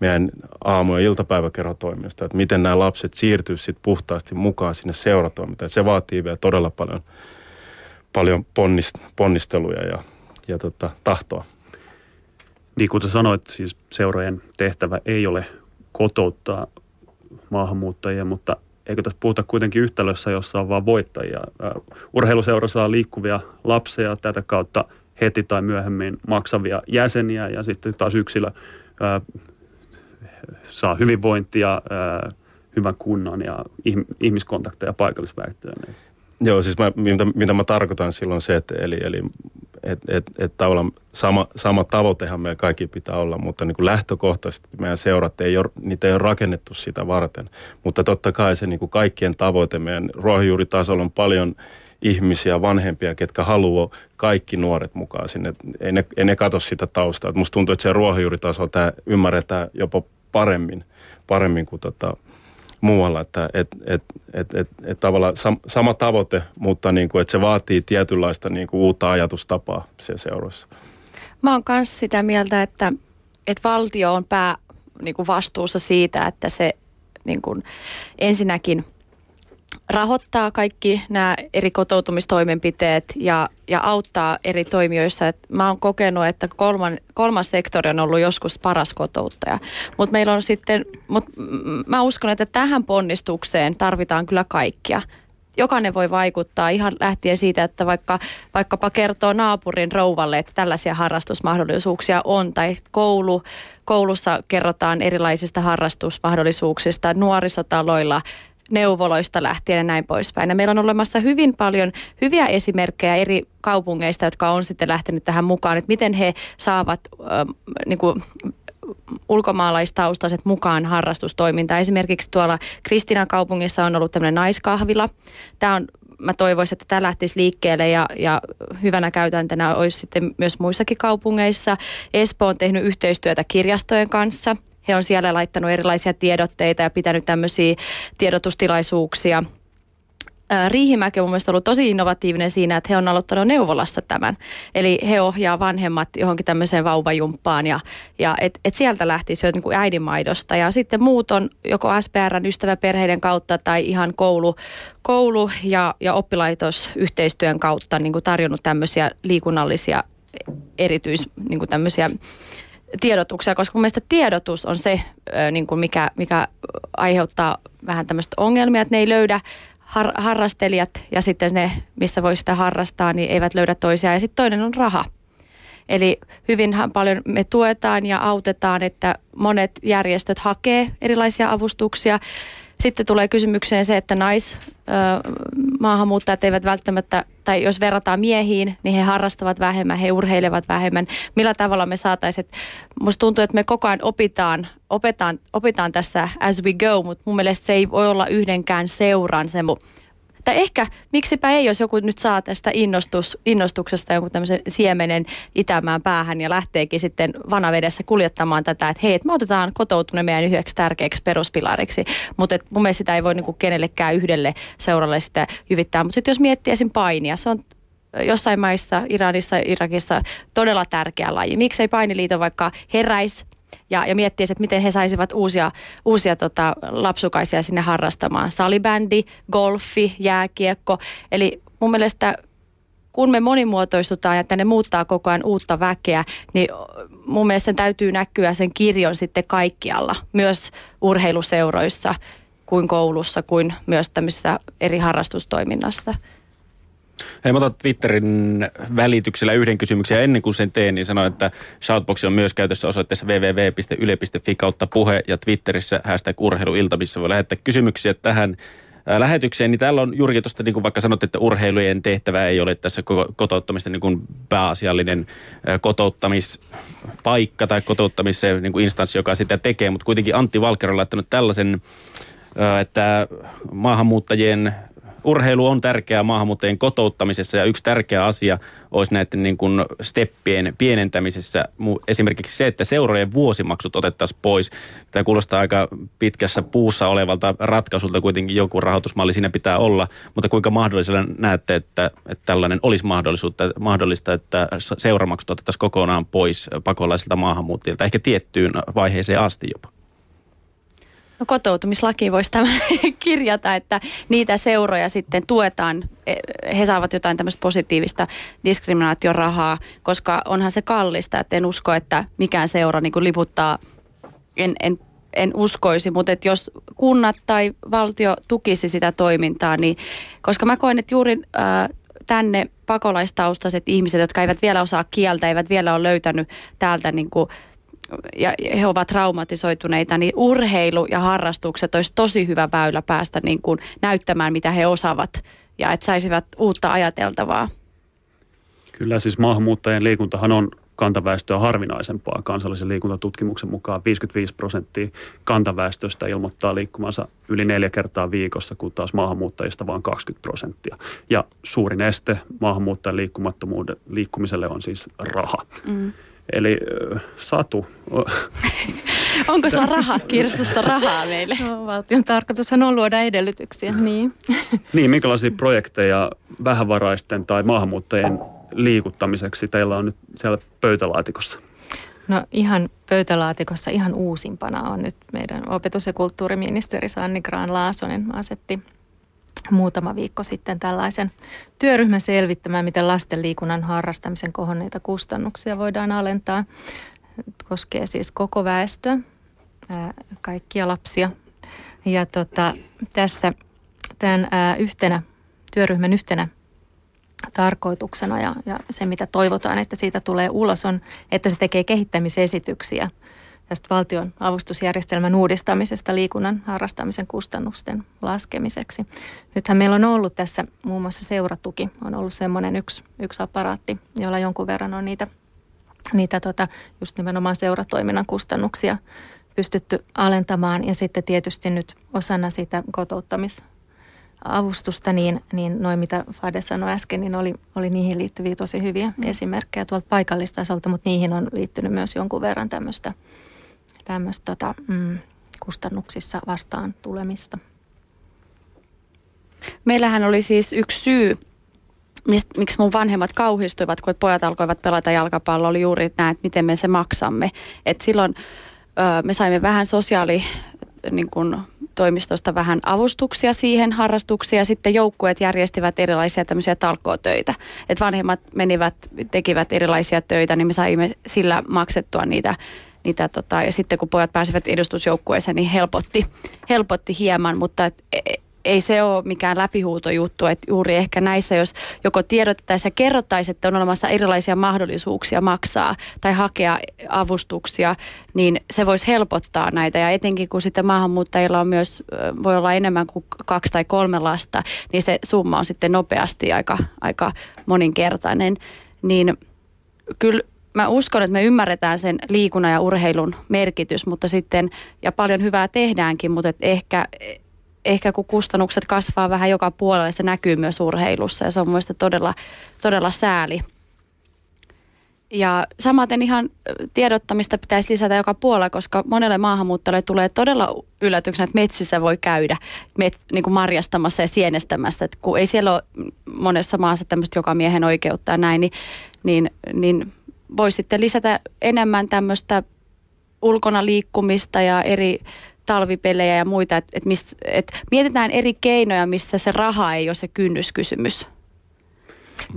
meidän aamu- ja iltapäiväkerhotoiminnasta, että miten nämä lapset siirtyisivät sitten puhtaasti mukaan sinne seuratoimintaan. Se vaatii vielä todella paljon, paljon ponnist, ponnisteluja ja, ja tota, tahtoa. Niin kuin sanoit, siis seurojen tehtävä ei ole kotouttaa maahanmuuttajia, mutta eikö tässä puhuta kuitenkin yhtälössä, jossa on vain voittajia. Urheiluseura saa liikkuvia lapsia tätä kautta heti tai myöhemmin maksavia jäseniä ja sitten taas yksilö saa hyvinvointia, ää, hyvän kunnon ja ihmiskontakteja paikallisväestöön. Joo, siis mä, mitä, mitä mä tarkoitan silloin se, että eli, eli et, et, et tavallaan sama, sama tavoitehan meidän kaikki pitää olla, mutta niin kuin lähtökohtaisesti meidän seurat ei ole, niitä ei ole rakennettu sitä varten. Mutta totta kai se niin kuin kaikkien tavoite meidän ruohonjuuritasolla on paljon ihmisiä, vanhempia, ketkä haluaa kaikki nuoret mukaan sinne. Ei ne, ei ne katso sitä taustaa. Musta tuntuu, että se ruohonjuuritasolla tämä ymmärretään jopa paremmin, paremmin kuin tota, muualla, että et, et, et, et, et tavallaan sam, sama tavoite, mutta niin kuin, että se vaatii tietynlaista niin kuin uutta ajatustapaa siellä seuroissa. Mä oon myös sitä mieltä, että, että valtio on pää niin kuin vastuussa siitä, että se niin kuin ensinnäkin – rahoittaa kaikki nämä eri kotoutumistoimenpiteet ja, ja auttaa eri toimijoissa. Et mä oon kokenut, että kolman, kolmas sektori on ollut joskus paras kotouttaja. Mutta meillä on sitten, mut mä uskon, että tähän ponnistukseen tarvitaan kyllä kaikkia jokainen voi vaikuttaa ihan lähtien siitä, että vaikka, vaikkapa kertoo naapurin rouvalle, että tällaisia harrastusmahdollisuuksia on, tai koulu, koulussa kerrotaan erilaisista harrastusmahdollisuuksista, nuorisotaloilla neuvoloista lähtien ja näin poispäin. Ja meillä on olemassa hyvin paljon hyviä esimerkkejä eri kaupungeista, jotka on sitten lähtenyt tähän mukaan, että miten he saavat äh, niin kuin, ulkomaalaistaustaiset mukaan harrastustoimintaan. Esimerkiksi tuolla Kristinan kaupungissa on ollut tämmöinen naiskahvila. Tämä on mä toivoisin, että tämä lähtisi liikkeelle ja, ja hyvänä käytäntönä olisi sitten myös muissakin kaupungeissa. Espoo on tehnyt yhteistyötä kirjastojen kanssa. He on siellä laittanut erilaisia tiedotteita ja pitänyt tämmöisiä tiedotustilaisuuksia Riihimäki on mun mielestä ollut tosi innovatiivinen siinä, että he on aloittanut neuvolassa tämän. Eli he ohjaa vanhemmat johonkin tämmöiseen vauvajumppaan ja, ja et, et sieltä lähtisi jo niin äidinmaidosta. Ja sitten muut on joko SPRn ystäväperheiden kautta tai ihan koulu, koulu ja, ja oppilaitosyhteistyön kautta niin kuin tarjonnut tämmöisiä liikunnallisia erityis niin kuin tämmöisiä tiedotuksia, koska mun mielestä tiedotus on se, niin kuin mikä, mikä aiheuttaa vähän tämmöistä ongelmia, että ne ei löydä har, harrastelijat ja sitten ne, missä voi sitä harrastaa, niin eivät löydä toisiaan. Ja sitten toinen on raha. Eli hyvin paljon me tuetaan ja autetaan, että monet järjestöt hakee erilaisia avustuksia sitten tulee kysymykseen se, että nais maahanmuuttajat eivät välttämättä, tai jos verrataan miehiin, niin he harrastavat vähemmän, he urheilevat vähemmän. Millä tavalla me saataisiin, musta tuntuu, että me koko ajan opitaan, opitaan, opitaan tässä as we go, mutta mun mielestä se ei voi olla yhdenkään seuran se tai ehkä, miksipä ei, jos joku nyt saa tästä innostus, innostuksesta jonkun tämmöisen siemenen itämään päähän ja lähteekin sitten vanavedessä kuljettamaan tätä, että hei, että me otetaan kotoutuminen meidän yhdeksi tärkeäksi peruspilariksi. Mutta mun mielestä sitä ei voi niinku kenellekään yhdelle seuralle sitä jyvittää. Mutta sitten jos miettii esim. painia, se on jossain maissa, Iranissa, Irakissa todella tärkeä laji. Miksei painiliito vaikka heräisi ja, ja miettisi, että miten he saisivat uusia, uusia tota, lapsukaisia sinne harrastamaan. Salibändi, golfi, jääkiekko. Eli mun mielestä kun me monimuotoistutaan ja tänne muuttaa koko ajan uutta väkeä, niin mun mielestä sen täytyy näkyä sen kirjon sitten kaikkialla, myös urheiluseuroissa, kuin koulussa, kuin myös tämmöisessä eri harrastustoiminnassa. Hei, mä otan Twitterin välityksellä yhden kysymyksen ja ennen kuin sen teen, niin sanon, että Shoutbox on myös käytössä osoitteessa www.yle.fi kautta puhe ja Twitterissä hashtag urheiluilta, missä voi lähettää kysymyksiä tähän lähetykseen, niin täällä on juurikin tuosta, niin kuin vaikka sanot, että urheilujen tehtävä ei ole tässä kotouttamista niin kuin pääasiallinen kotouttamispaikka tai kotouttamisen niin kuin instanssi, joka sitä tekee, mutta kuitenkin Antti Valker on laittanut tällaisen, että maahanmuuttajien urheilu on tärkeää maahanmuuttajien kotouttamisessa ja yksi tärkeä asia olisi näiden niin kuin steppien pienentämisessä. Esimerkiksi se, että seurojen vuosimaksut otettaisiin pois. Tämä kuulostaa aika pitkässä puussa olevalta ratkaisulta, kuitenkin joku rahoitusmalli siinä pitää olla, mutta kuinka mahdollisella näette, että, että tällainen olisi mahdollisuutta, mahdollista, että seuramaksut otettaisiin kokonaan pois pakolaisilta maahanmuuttajilta, ehkä tiettyyn vaiheeseen asti jopa? No kotoutumislaki voisi tämän kirjata, että niitä seuroja sitten tuetaan, e, he saavat jotain tämmöistä positiivista diskriminaatiorahaa, koska onhan se kallista, että en usko, että mikään seura niin liputtaa, en, en, en uskoisi, mutta että jos kunnat tai valtio tukisi sitä toimintaa, niin koska mä koen, että juuri äh, tänne pakolaistaustaiset ihmiset, jotka eivät vielä osaa kieltä, eivät vielä ole löytänyt täältä niin kuin ja he ovat traumatisoituneita, niin urheilu ja harrastukset olisi tosi hyvä väylä päästä niin kuin näyttämään, mitä he osaavat ja että saisivat uutta ajateltavaa. Kyllä siis maahanmuuttajien liikuntahan on kantaväestöä harvinaisempaa. Kansallisen liikuntatutkimuksen mukaan 55 prosenttia kantaväestöstä ilmoittaa liikkumansa yli neljä kertaa viikossa, kun taas maahanmuuttajista vain 20 prosenttia. Ja suurin este maahanmuuttajan liikkumattomuuden liikkumiselle on siis raha. Mm. Eli Satu. Onko sulla raha, kirstusta rahaa meille? No, valtion tarkoitushan on luoda edellytyksiä, niin. niin, minkälaisia projekteja vähävaraisten tai maahanmuuttajien liikuttamiseksi teillä on nyt siellä pöytälaatikossa? No ihan pöytälaatikossa ihan uusimpana on nyt meidän opetus- ja kulttuuriministeri Sanni Graan-Laasonen asetti muutama viikko sitten tällaisen työryhmän selvittämään, miten lasten liikunnan harrastamisen kohonneita kustannuksia voidaan alentaa. Koskee siis koko väestöä, kaikkia lapsia. Ja tota, tässä tämän yhtenä, työryhmän yhtenä tarkoituksena ja, ja se, mitä toivotaan, että siitä tulee ulos, on, että se tekee kehittämisesityksiä – tästä valtion avustusjärjestelmän uudistamisesta liikunnan harrastamisen kustannusten laskemiseksi. Nythän meillä on ollut tässä muun muassa seuratuki, on ollut semmoinen yksi, yksi aparaatti, jolla jonkun verran on niitä, niitä tota, just nimenomaan seuratoiminnan kustannuksia pystytty alentamaan. Ja sitten tietysti nyt osana sitä kotouttamis avustusta, niin, niin noin mitä Fade sanoi äsken, niin oli, oli niihin liittyviä tosi hyviä mm. esimerkkejä tuolta paikallistasolta, mutta niihin on liittynyt myös jonkun verran tämmöistä – tämmöistä tota, mm, kustannuksissa vastaan tulemista. Meillähän oli siis yksi syy, mist, miksi mun vanhemmat kauhistuivat, kun pojat alkoivat pelata jalkapalloa, oli juuri näin, että miten me se maksamme. Et silloin ö, me saimme vähän sosiaali niin kun, toimistosta vähän avustuksia siihen harrastuksia. Sitten joukkueet järjestivät erilaisia tämmöisiä talkootöitä. Että vanhemmat menivät, tekivät erilaisia töitä, niin me saimme sillä maksettua niitä niitä tota, ja sitten kun pojat pääsivät edustusjoukkueeseen, niin helpotti, helpotti hieman, mutta et, e, ei se ole mikään läpihuutojuttu, että juuri ehkä näissä, jos joko tiedotettaisiin ja kerrottaisiin, että on olemassa erilaisia mahdollisuuksia maksaa tai hakea avustuksia, niin se voisi helpottaa näitä. Ja etenkin kun sitten maahanmuuttajilla on myös, voi olla enemmän kuin kaksi tai kolme lasta, niin se summa on sitten nopeasti aika, aika moninkertainen. Niin kyllä mä uskon, että me ymmärretään sen liikunnan ja urheilun merkitys, mutta sitten, ja paljon hyvää tehdäänkin, mutta ehkä ehkä kun kustannukset kasvaa vähän joka puolelle, se näkyy myös urheilussa ja se on mielestäni todella, todella sääli. Ja samaten ihan tiedottamista pitäisi lisätä joka puolella, koska monelle maahanmuuttajalle tulee todella yllätyksenä, että metsissä voi käydä met, niin kuin marjastamassa ja sienestämässä. Että kun ei siellä ole monessa maassa tämmöistä joka miehen oikeutta ja näin, niin, niin, niin voi sitten lisätä enemmän tämmöistä ulkona liikkumista ja eri talvipelejä ja muita, että et et mietitään eri keinoja, missä se raha ei ole se kynnyskysymys.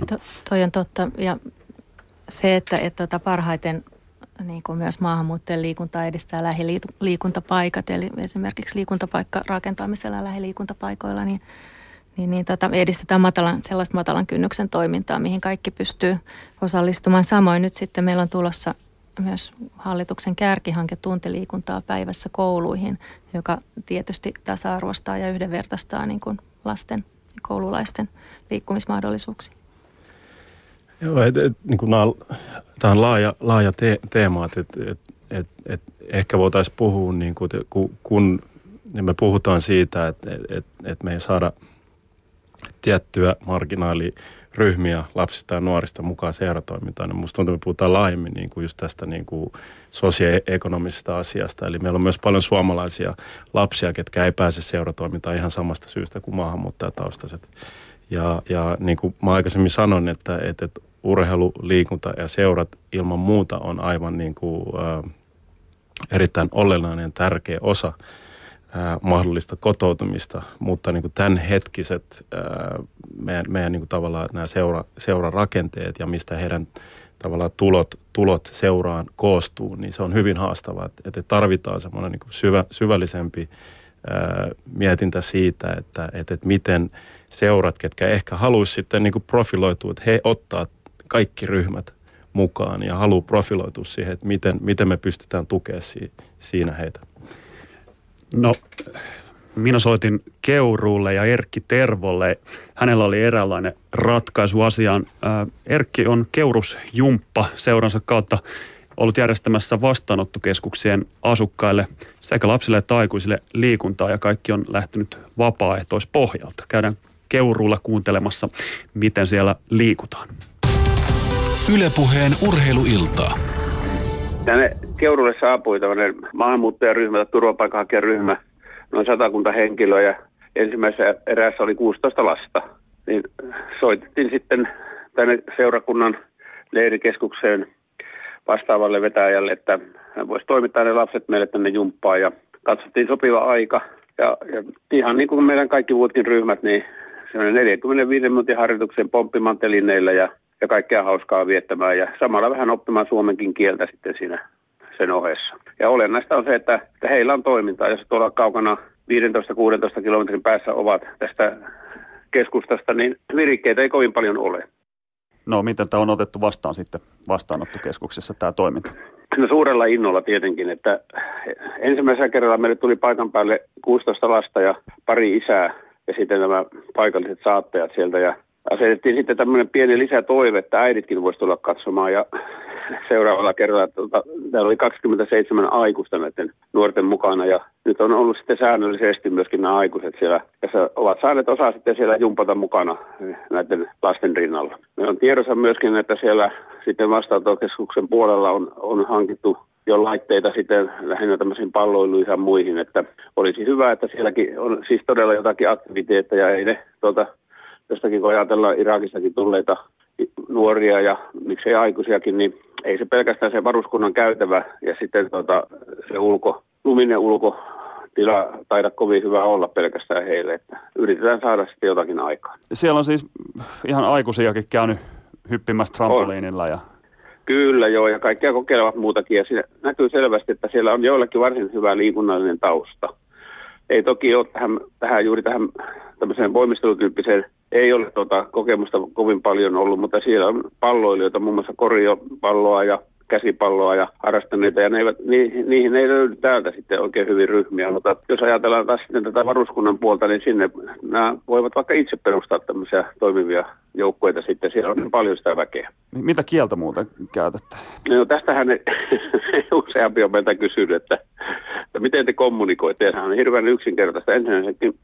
To, toi on totta ja se, että, että tota parhaiten niin kuin myös maahanmuuttajien liikuntaa edistää lähiliikuntapaikat, eli esimerkiksi liikuntapaikka rakentamisella lähiliikuntapaikoilla, niin, niin, niin tota, edistetään matalan, sellaista matalan kynnyksen toimintaa, mihin kaikki pystyy osallistumaan. Samoin nyt sitten meillä on tulossa myös hallituksen kärkihanke tuntiliikuntaa päivässä kouluihin, joka tietysti tasa-arvostaa ja yhdenvertaistaa niin kuin lasten ja koululaisten liikkumismahdollisuuksia. Joo, et, et, niin kuin tämä on laaja, laaja te, teema, että et, et, et, et ehkä voitaisiin puhua, niin kuin, kun, kun niin me puhutaan siitä, että et, et, et me ei saada tiettyä marginaali ryhmiä lapsista ja nuorista mukaan seuratoimintaan, niin musta tuntuu, että me puhutaan laajemmin niin kuin just tästä niin kuin sosioekonomisesta asiasta. Eli meillä on myös paljon suomalaisia lapsia, ketkä ei pääse seuratoimintaan ihan samasta syystä kuin maahanmuuttajataustaiset. Ja, ja niin kuin mä aikaisemmin sanon, että, että, että urheilu, liikunta ja seurat ilman muuta on aivan niin kuin, äh, erittäin olennainen tärkeä osa mahdollista kotoutumista, mutta niin kuin tämänhetkiset meidän, meidän niin kuin tavallaan nämä seura, seurarakenteet ja mistä heidän tavallaan tulot, tulot seuraan koostuu, niin se on hyvin haastavaa, että, tarvitaan semmoinen niin kuin syvä, syvällisempi mietintä siitä, että, että, että miten seurat, ketkä ehkä haluaisi sitten niin kuin profiloitua, että he ottaa kaikki ryhmät mukaan ja haluaa profiloitua siihen, että miten, miten me pystytään tukemaan siinä heitä. No, minä soitin Keuruulle ja Erkki Tervolle. Hänellä oli eräänlainen ratkaisu asiaan. Erkki on Keurusjumppa seuransa kautta ollut järjestämässä vastaanottokeskuksien asukkaille sekä lapsille että aikuisille liikuntaa ja kaikki on lähtenyt vapaaehtoispohjalta. Käydään Keuruulla kuuntelemassa, miten siellä liikutaan. Ylepuheen urheiluiltaa. Tänne Keurulle saapui tämmöinen maahanmuuttajaryhmä tai turvapaikanhakijaryhmä, noin satakunta henkilöä ja ensimmäisessä erässä oli 16 lasta. Niin soitettiin sitten tänne seurakunnan leirikeskukseen vastaavalle vetäjälle, että hän voisi toimittaa ne lapset meille tänne jumppaan ja katsottiin sopiva aika. Ja, ja ihan niin kuin meidän kaikki muutkin ryhmät, niin se on 45 minuutin harjoituksen pomppimaan telineillä ja ja kaikkea hauskaa viettämään ja samalla vähän oppimaan suomenkin kieltä sitten siinä sen ohessa. Ja olennaista on se, että, että heillä on toimintaa, jos tuolla kaukana 15-16 kilometrin päässä ovat tästä keskustasta, niin virikkeitä ei kovin paljon ole. No miten tämä on otettu vastaan sitten vastaanottokeskuksessa tämä toiminta? No suurella innolla tietenkin, että ensimmäisellä kerralla meille tuli paikan päälle 16 lasta ja pari isää ja sitten nämä paikalliset saattajat sieltä ja asetettiin sitten tämmöinen pieni lisätoive, että äiditkin voisi tulla katsomaan ja seuraavalla kerralla tuota, täällä oli 27 aikuista näiden nuorten mukana ja nyt on ollut sitten säännöllisesti myöskin nämä aikuiset siellä, ja ovat saaneet osaa sitten siellä jumpata mukana näiden lasten rinnalla. Me on tiedossa myöskin, että siellä sitten vastaanottokeskuksen puolella on, on hankittu jo laitteita sitten lähinnä tämmöisiin palloiluihin ja muihin, että olisi hyvä, että sielläkin on siis todella jotakin aktiviteetteja, ei ne tuota, jostakin kun ajatellaan Irakistakin tulleita nuoria ja miksei aikuisiakin, niin ei se pelkästään se varuskunnan käytävä ja sitten tuota, se ulko, luminen ulko tila taida kovin hyvä olla pelkästään heille, että yritetään saada sitten jotakin aikaa. Siellä on siis ihan aikuisiakin käynyt hyppimässä trampoliinilla ja Kyllä joo, ja kaikkia kokeilevat muutakin, ja siinä näkyy selvästi, että siellä on joillekin varsin hyvä liikunnallinen tausta. Ei toki ole tähän, tähän juuri tähän tämmöiseen voimistelutyyppiseen, ei ole tuota kokemusta kovin paljon ollut, mutta siellä on palloilijoita, muun muassa korjopalloa ja käsipalloa ja harrastaneita, ja ne eivät, niihin, niihin ei löydy täältä sitten oikein hyvin ryhmiä, mutta jos ajatellaan taas sitten tätä varuskunnan puolta, niin sinne nämä voivat vaikka itse perustaa tämmöisiä toimivia joukkueita sitten, siellä on paljon sitä väkeä. mitä kieltä muuten käytätte? No tästähän ne, useampi on meiltä kysynyt, että, että miten te kommunikoitte, ja sehän on hirveän yksinkertaista. Ensinnäkin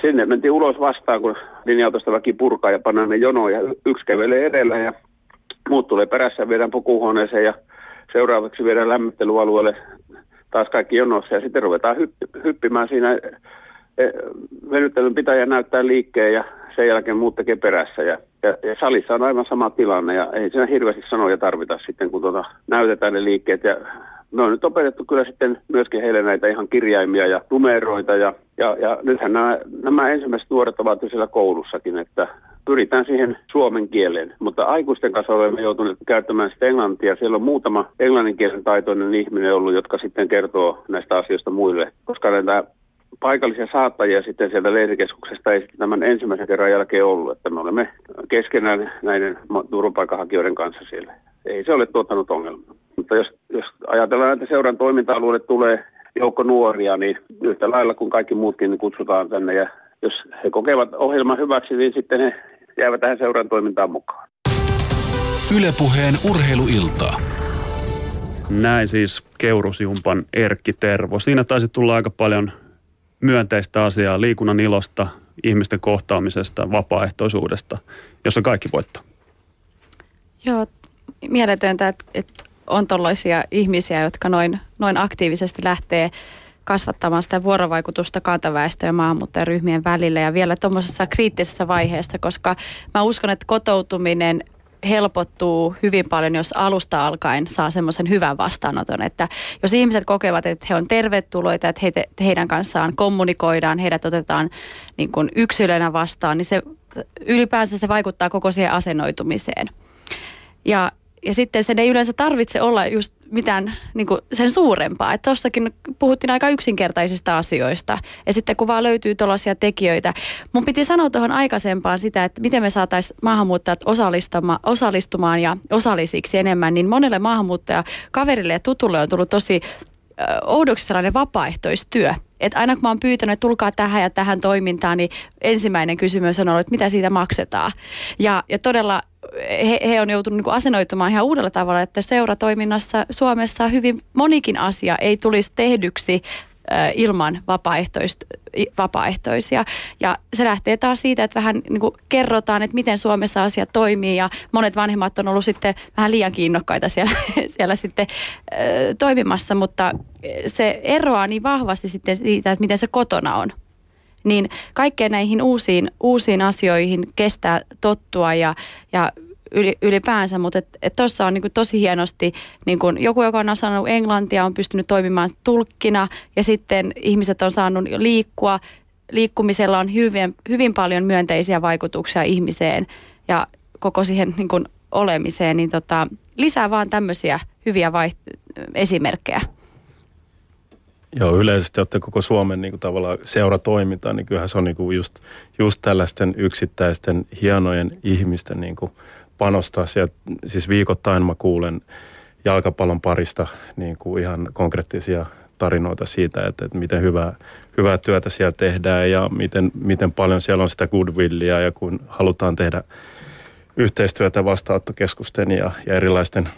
sinne mentiin ulos vastaan, kun linja-autosta väki purkaa ja pannaan ne jonoon ja yksi kävelee edellä ja muut tulee perässä, viedään pukuhuoneeseen ja seuraavaksi viedään lämmittelyalueelle taas kaikki jonossa ja sitten ruvetaan hypp- hyppimään siinä e, venyttelyn pitäjä näyttää liikkeen ja sen jälkeen muut tekee perässä. Ja, ja, ja salissa on aivan sama tilanne ja ei siinä hirveästi sanoja tarvita sitten, kun tuota, näytetään ne liikkeet. Ja me on nyt opetettu kyllä sitten myöskin heille näitä ihan kirjaimia ja numeroita ja, ja, ja nythän nämä, nämä ensimmäiset nuoret ovat jo siellä koulussakin, että pyritään siihen suomen kieleen. Mutta aikuisten kanssa olemme joutuneet käyttämään sitä englantia. Siellä on muutama englanninkielen taitoinen ihminen ollut, jotka sitten kertoo näistä asioista muille, koska näitä paikallisia saattajia sitten sieltä leirikeskuksesta ei sitten tämän ensimmäisen kerran jälkeen ollut, että me olemme keskenään näiden turvapaikanhakijoiden kanssa siellä. Ei se ole tuottanut ongelmaa. Mutta jos, jos ajatellaan, että seuran toiminta-alueelle tulee joukko nuoria, niin yhtä lailla kuin kaikki muutkin niin kutsutaan tänne. Ja jos he kokevat ohjelman hyväksi, niin sitten he jäävät tähän seuran toimintaan mukaan. Ylepuheen urheiluiltaa. Näin siis Keurusjumpan Erkki Tervo. Siinä taisi tulla aika paljon myönteistä asiaa liikunnan ilosta, ihmisten kohtaamisesta, vapaaehtoisuudesta, jossa kaikki voittaa. Joo, mieletöntä, että, että on tällaisia ihmisiä, jotka noin, noin aktiivisesti lähtee kasvattamaan sitä vuorovaikutusta kantaväestö- ja maahanmuuttajaryhmien välillä ja vielä tuommoisessa kriittisessä vaiheessa, koska mä uskon, että kotoutuminen helpottuu hyvin paljon, jos alusta alkaen saa semmoisen hyvän vastaanoton, että jos ihmiset kokevat, että he on tervetulleita, että heitä, heidän kanssaan kommunikoidaan, heidät otetaan niin kuin yksilönä vastaan, niin se ylipäänsä se vaikuttaa koko siihen asennoitumiseen. Ja ja sitten sen ei yleensä tarvitse olla just mitään niin kuin sen suurempaa. Että tuossakin puhuttiin aika yksinkertaisista asioista. Että sitten kun vaan löytyy tuollaisia tekijöitä. Mun piti sanoa tuohon aikaisempaan sitä, että miten me saataisiin maahanmuuttajat osallistumaan ja osallisiksi enemmän. Niin monelle maahanmuuttaja kaverille ja tutulle on tullut tosi oudoksi sellainen vapaaehtoistyö. Että aina kun mä oon pyytänyt, että tulkaa tähän ja tähän toimintaan, niin ensimmäinen kysymys on ollut, että mitä siitä maksetaan. Ja, ja todella he, he on joutunut niin asennoitumaan ihan uudella tavalla, että seuratoiminnassa Suomessa hyvin monikin asia ei tulisi tehdyksi ilman vapaaehtoisia. Ja se lähtee taas siitä, että vähän niin kuin kerrotaan, että miten Suomessa asiat toimii. Ja monet vanhemmat on ollut sitten vähän liian kiinnokkaita siellä, siellä sitten toimimassa, mutta se eroaa niin vahvasti sitten siitä, että miten se kotona on. Niin kaikkeen näihin uusiin, uusiin asioihin kestää tottua ja, ja ylipäänsä, mutta tuossa on niinku tosi hienosti niinku joku, joka on osannut englantia, on pystynyt toimimaan tulkkina ja sitten ihmiset on saanut liikkua. Liikkumisella on hyvin, hyvin paljon myönteisiä vaikutuksia ihmiseen ja koko siihen niinku olemiseen, niin tota, lisää vaan tämmöisiä hyviä vaiht- esimerkkejä. Joo, yleisesti ottaen koko Suomen niin kuin tavallaan seuratoiminta, niin kyllähän se on niin kuin just, just tällaisten yksittäisten hienojen ihmisten niin kuin panostaa sieltä. Siis viikoittain mä kuulen jalkapallon parista niin kuin ihan konkreettisia tarinoita siitä, että, että miten hyvää, hyvää työtä siellä tehdään ja miten, miten paljon siellä on sitä goodwillia ja kun halutaan tehdä yhteistyötä vastaanottokeskusten ja, ja erilaisten,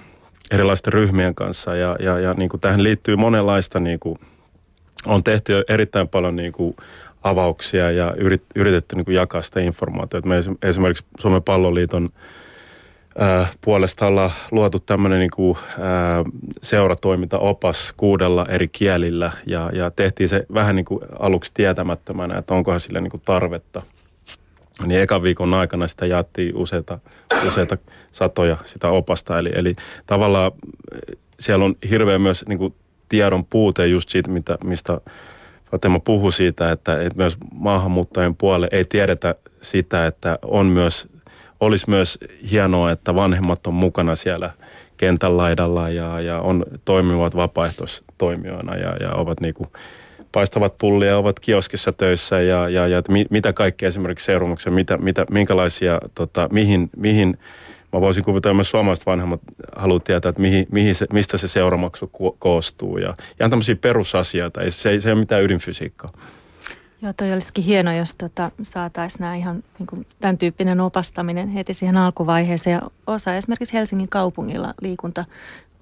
erilaisten ryhmien kanssa. Ja, ja, ja niin kuin tähän liittyy monenlaista niin kuin on tehty jo erittäin paljon niin kuin avauksia ja yrit, yritetty niin kuin jakaa sitä informaatiota. Me esimerkiksi Suomen palloliiton puolesta ollaan luotu tämmöinen niin kuin, seuratoimintaopas kuudella eri kielillä ja, ja tehtiin se vähän niin kuin aluksi tietämättömänä, että onkohan sille niin kuin tarvetta. Niin ekan viikon aikana sitä jaettiin useita, useita satoja sitä opasta, eli, eli tavallaan siellä on hirveän myös niin kuin tiedon puute just siitä, mitä, mistä Fatema puhui siitä, että, että myös maahanmuuttajien puolelle ei tiedetä sitä, että on myös olisi myös hienoa, että vanhemmat on mukana siellä kentän laidalla ja, ja on, toimivat vapaaehtoistoimijoina ja, ja ovat niinku paistavat tullia, ovat kioskissa töissä ja, ja, ja mi, mitä kaikkea esimerkiksi seuraamuksia, mitä, mitä, minkälaisia, tota, mihin, mihin Mä voisin kuvitella myös suomalaiset vanhemmat haluaa tietää, että mihin, mihin se, mistä se seuramaksu koostuu. Ja ihan tämmöisiä perusasioita, ei, se, se ei ole mitään ydinfysiikkaa. Joo, toi olisikin hieno, jos tota, saataisiin nämä ihan niin kuin, tämän tyyppinen opastaminen heti siihen alkuvaiheeseen. Ja osa esimerkiksi Helsingin kaupungilla liikunta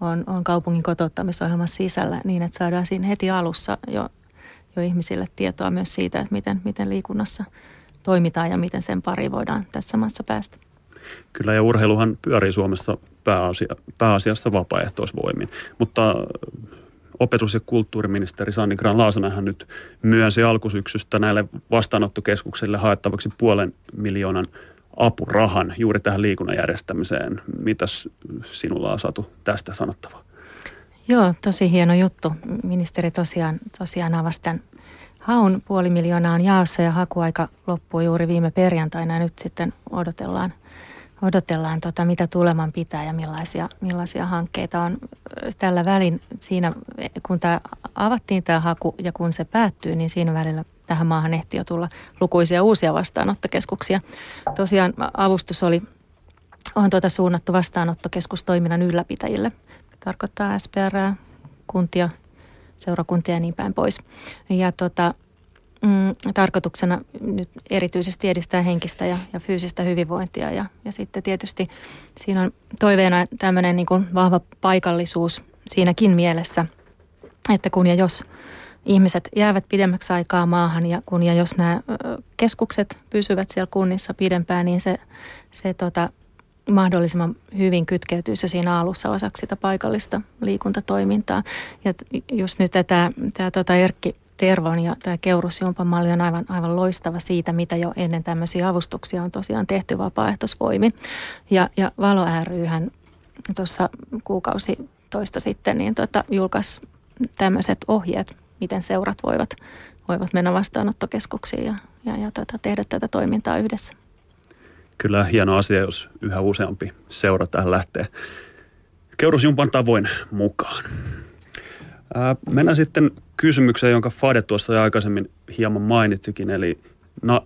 on, on kaupungin kotouttamisohjelman sisällä niin, että saadaan siinä heti alussa jo, jo ihmisille tietoa myös siitä, että miten, miten liikunnassa toimitaan ja miten sen pari voidaan tässä maassa päästä. Kyllä ja urheiluhan pyörii Suomessa pääasia, pääasiassa vapaaehtoisvoimin, mutta opetus- ja kulttuuriministeri Sanni Gran Laasonenhan nyt myönsi alkusyksystä näille vastaanottokeskuksille haettavaksi puolen miljoonan apurahan juuri tähän liikunnan järjestämiseen. Mitäs sinulla on Satu tästä sanottavaa? Joo, tosi hieno juttu. Ministeri tosiaan, tosiaan avasi tämän haun. Puoli miljoonaa on jaossa ja hakuaika loppui juuri viime perjantaina ja nyt sitten odotellaan – odotellaan, tota, mitä tuleman pitää ja millaisia, millaisia hankkeita on tällä välin. Siinä, kun tämä avattiin tämä haku ja kun se päättyy, niin siinä välillä tähän maahan ehti jo tulla lukuisia uusia vastaanottokeskuksia. Tosiaan avustus oli, on tuota suunnattu vastaanottokeskustoiminnan ylläpitäjille. Tarkoittaa SPR, kuntia, seurakuntia ja niin päin pois. Ja tota, mm, tarkoituksena nyt erityisesti edistää henkistä ja, ja fyysistä hyvinvointia. Ja, ja sitten tietysti siinä on toiveena tämmöinen niin vahva paikallisuus siinäkin mielessä, että kun ja jos ihmiset jäävät pidemmäksi aikaa maahan ja kun ja jos nämä keskukset pysyvät siellä kunnissa pidempään, niin se, se tota, mahdollisimman hyvin kytkeytyisi siinä alussa osaksi sitä paikallista liikuntatoimintaa. Ja just nyt tämä, tämä tota Erkki Tervon ja tämä Keurusjumpan malli on aivan, aivan loistava siitä, mitä jo ennen tämmöisiä avustuksia on tosiaan tehty vapaaehtoisvoimin. Ja, ja Valo ryhän tuossa kuukausi toista sitten niin tota, julkaisi tämmöiset ohjeet, miten seurat voivat, voivat mennä vastaanottokeskuksiin ja, ja, ja tota, tehdä tätä toimintaa yhdessä kyllä hieno asia, jos yhä useampi seura tähän lähtee keurusjumpan tavoin mukaan. Ää, mennään sitten kysymykseen, jonka Fade tuossa aikaisemmin hieman mainitsikin, eli na-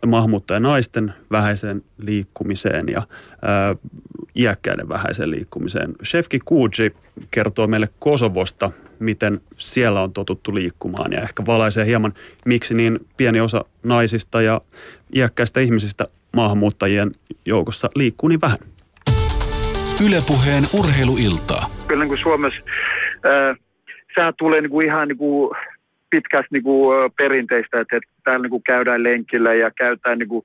naisten vähäiseen liikkumiseen ja ää, iäkkäiden vähäiseen liikkumiseen. Shefki Kuuji kertoo meille Kosovosta, miten siellä on totuttu liikkumaan ja ehkä valaisee hieman, miksi niin pieni osa naisista ja iäkkäistä ihmisistä maahanmuuttajien joukossa liikkuu niin vähän. Ylepuheen urheiluiltaa. Kyllä niin kuin Suomessa äh, sää tulee niin kuin ihan niin kuin pitkästä niin kuin, perinteistä, että, että täällä niin kuin käydään lenkillä ja käytetään niin kuin,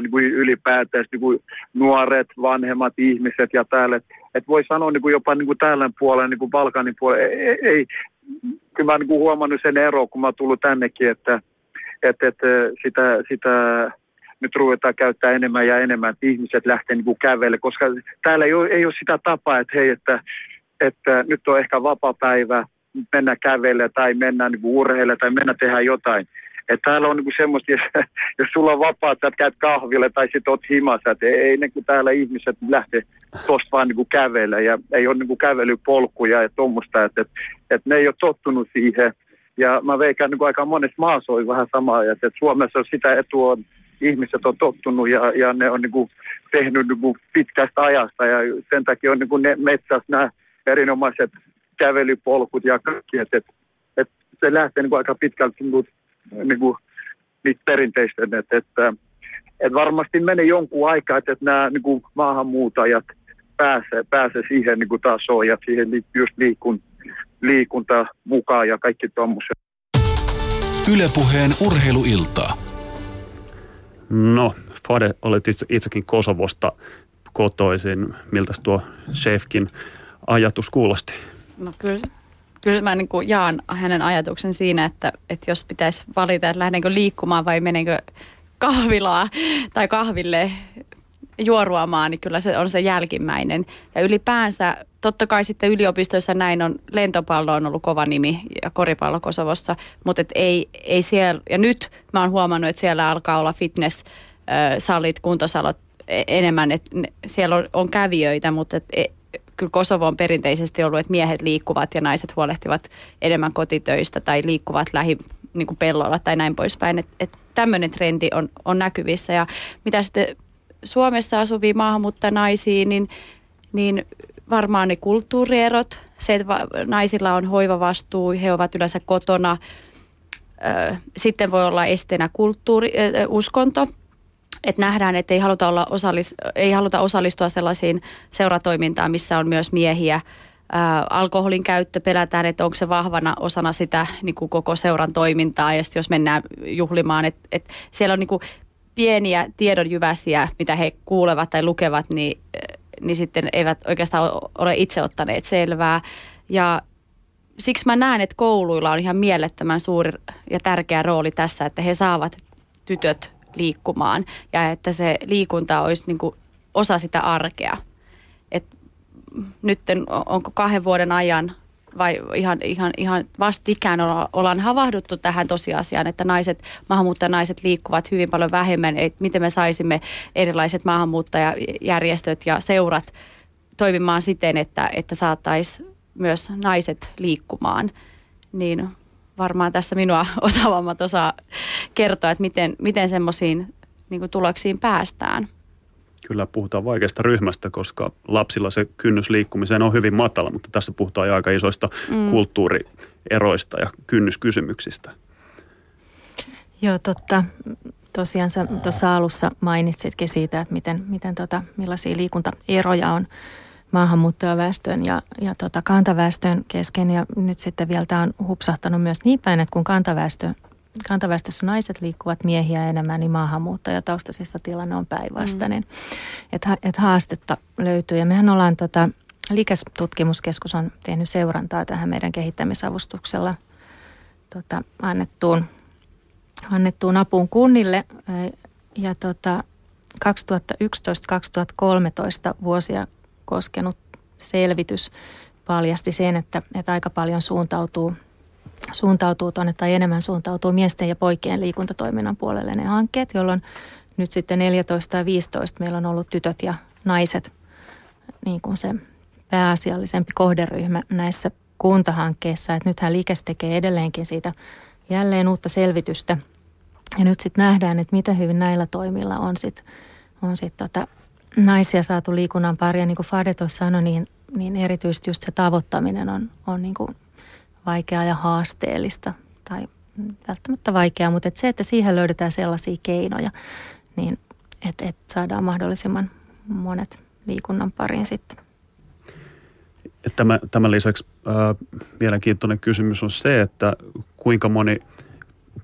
niin kuin ylipäätään niin kuin nuoret, vanhemmat ihmiset ja täällä. Että, että voi sanoa niin kuin jopa niin kuin täällä puolella, niin kuin Balkanin puolella, ei, ei kyllä mä niin kuin huomannut sen ero, kun mä oon tullut tännekin, että, että, että sitä, sitä nyt ruvetaan käyttää enemmän ja enemmän, että ihmiset lähtee niin kuin kävelle, koska täällä ei ole, ei ole sitä tapaa, että hei, että, että nyt on ehkä vapaa-päivä, mennä kävelle tai mennä niin urheille tai mennä tehdä jotain. Että täällä on niin semmoista, jos, jos sulla on vapaa, että käyt kahville tai sitten oot himassa, että ei ne kun täällä ihmiset lähde tuosta vaan niin kävellä ja ei ole niin kävelypolkuja ja tuommoista, että, että, että ne ei ole tottunut siihen. Ja mä veikään niin aika monessa maassa on vähän sama, että Suomessa sitä etua on ihmiset on tottunut ja, ja ne on niin kuin tehnyt niin kuin pitkästä ajasta ja sen takia on niin kuin ne metsässä nämä erinomaiset kävelypolkut ja kaikki, että, että, että se lähtee niin kuin aika pitkälti niin kuin, niin kuin niitä perinteistä, että, että, että varmasti menee jonkun aikaa, että, että nämä niin kuin maahanmuutajat pääsee, pääsee siihen niin kuin tasoon ja siihen just liikun, liikunta mukaan ja kaikki tuommoiset. Ylepuheen urheiluiltaa. No, Fade, olet itse, itsekin Kosovosta. kotoisin. Miltä tuo Shefkin ajatus kuulosti? No kyllä, kyllä mä niin kuin jaan hänen ajatuksen siinä, että, että jos pitäisi valita, että lähdenkö liikkumaan vai menenkö kahvilaa tai kahville juoruamaan, niin kyllä se on se jälkimmäinen. Ja ylipäänsä, totta kai sitten yliopistoissa näin on, lentopallo on ollut kova nimi ja koripallo Kosovossa, mutta et ei, ei siellä, ja nyt mä oon huomannut, että siellä alkaa olla fitness-salit, kuntosalot e, enemmän, että siellä on, on kävijöitä, mutta et, e, kyllä Kosovo on perinteisesti ollut, että miehet liikkuvat ja naiset huolehtivat enemmän kotitöistä tai liikkuvat lähi niin kuin pellolla tai näin poispäin. Että et tämmöinen trendi on, on näkyvissä ja mitä sitten Suomessa asuvia maahanmuuttajanaisia, niin, niin varmaan ne kulttuurierot, se, että naisilla on hoivavastuu, he ovat yleensä kotona. Sitten voi olla esteenä kulttuuri, uskonto, että nähdään, että ei haluta, olla osallis, ei haluta osallistua sellaisiin seuratoimintaan, missä on myös miehiä. Ää, alkoholin käyttö pelätään, että onko se vahvana osana sitä niin kuin koko seuran toimintaa. Ja jos mennään juhlimaan, että, että siellä on niin kuin pieniä tiedonjyväsiä, mitä he kuulevat tai lukevat, niin, niin sitten eivät oikeastaan ole itse ottaneet selvää. Ja siksi mä näen, että kouluilla on ihan mielettömän suuri ja tärkeä rooli tässä, että he saavat tytöt liikkumaan ja että se liikunta olisi niin kuin osa sitä arkea. Et nyt onko kahden vuoden ajan vai ihan, ihan, ihan vastikään olla, ollaan havahduttu tähän tosiasiaan, että naiset, maahanmuuttajanaiset liikkuvat hyvin paljon vähemmän, että miten me saisimme erilaiset maahanmuuttajajärjestöt ja seurat toimimaan siten, että, että saataisiin myös naiset liikkumaan, niin varmaan tässä minua osaavammat osaa kertoa, että miten, miten semmoisiin niin tuloksiin päästään kyllä puhutaan vaikeasta ryhmästä, koska lapsilla se kynnys liikkumiseen on hyvin matala, mutta tässä puhutaan aika isoista mm. kulttuurieroista ja kynnyskysymyksistä. Joo, totta. Tosiaan sä tuossa alussa mainitsitkin siitä, että miten, miten tota, millaisia liikuntaeroja on maahanmuuttajaväestön ja, ja tota kantaväestön kesken. Ja nyt sitten vielä tämä on hupsahtanut myös niin päin, että kun kantaväestö kantaväestössä naiset liikkuvat miehiä enemmän, niin maahanmuuttajataustaisissa tilanne on päinvastainen. Mm. Että et haastetta löytyy. Ja mehän ollaan, tota, Liikestutkimuskeskus on tehnyt seurantaa tähän meidän kehittämisavustuksella tota, annettuun, annettuun apuun kunnille. Ja tota, 2011-2013 vuosia koskenut selvitys paljasti sen, että, että aika paljon suuntautuu – suuntautuu tuonne tai enemmän suuntautuu miesten ja poikien liikuntatoiminnan puolelle ne hankkeet, jolloin nyt sitten 14 ja 15 meillä on ollut tytöt ja naiset niin kuin se pääasiallisempi kohderyhmä näissä kuntahankkeissa. Että nythän liikes tekee edelleenkin siitä jälleen uutta selvitystä. Ja nyt sitten nähdään, että mitä hyvin näillä toimilla on sitten on sit tota naisia saatu liikunnan pari. Ja niin kuin Fade sanoi, niin, niin erityisesti just se tavoittaminen on, on niin kuin vaikeaa ja haasteellista tai välttämättä vaikeaa, mutta että se, että siihen löydetään sellaisia keinoja, niin että, että saadaan mahdollisimman monet liikunnan pariin sitten. Tämä, tämän lisäksi äh, mielenkiintoinen kysymys on se, että kuinka moni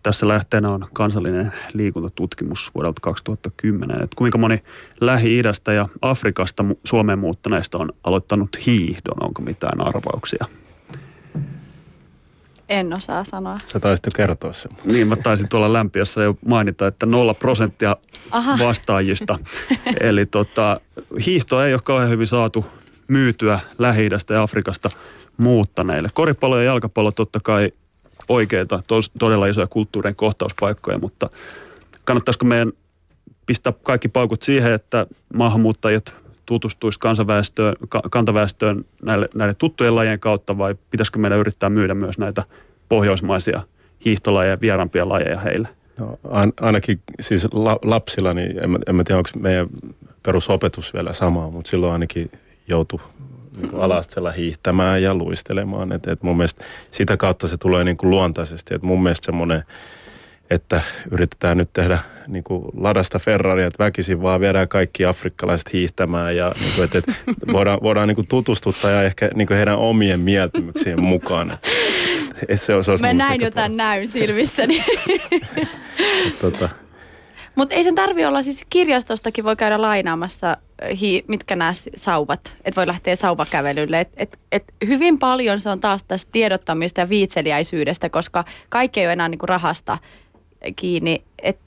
tässä lähteenä on kansallinen liikuntatutkimus vuodelta 2010, että kuinka moni Lähi-idästä ja Afrikasta Suomeen muuttaneista on aloittanut hiihdon, onko mitään arvauksia? En osaa sanoa. Sä taisit jo kertoa sen. Niin, mä taisin tuolla lämpiössä jo mainita, että nolla prosenttia Aha. vastaajista. Eli tota, hiihto ei ole kauhean hyvin saatu myytyä lähi ja Afrikasta muuttaneille. Koripallo ja jalkapallo totta kai oikeita, tos, todella isoja kulttuurien kohtauspaikkoja, mutta kannattaisiko meidän pistää kaikki paukut siihen, että maahanmuuttajat tutustuisi kansaväestöön, kantaväestöön näille, näille tuttujen lajien kautta vai pitäisikö meidän yrittää myydä myös näitä pohjoismaisia hiihtolajeja, vierampia lajeja heille? No, ainakin siis la, lapsilla, niin en, en tiedä, onko meidän perusopetus vielä sama, mutta silloin ainakin joutui niin alastella hiihtämään ja luistelemaan. Et, et mun mielestä sitä kautta se tulee niin kuin luontaisesti. Et mun mielestä semmoinen että yritetään nyt tehdä niin kuin ladasta Ferraria, että väkisin vaan viedään kaikki afrikkalaiset hiihtämään ja niin kuin, että, että voidaan, voidaan niin kuin tutustuttaa ja ehkä niin kuin heidän omien mieltymyksien mukaan. Se, se Mä näin jotain näyn silmissäni. tota, Mutta ei sen tarvi olla, siis kirjastostakin voi käydä lainaamassa, hi, mitkä nämä sauvat, että voi lähteä sauvakävelylle. Et, et, et hyvin paljon se on taas tästä tiedottamista ja viitseliäisyydestä, koska kaikki ei ole enää niinku rahasta kiinni. Et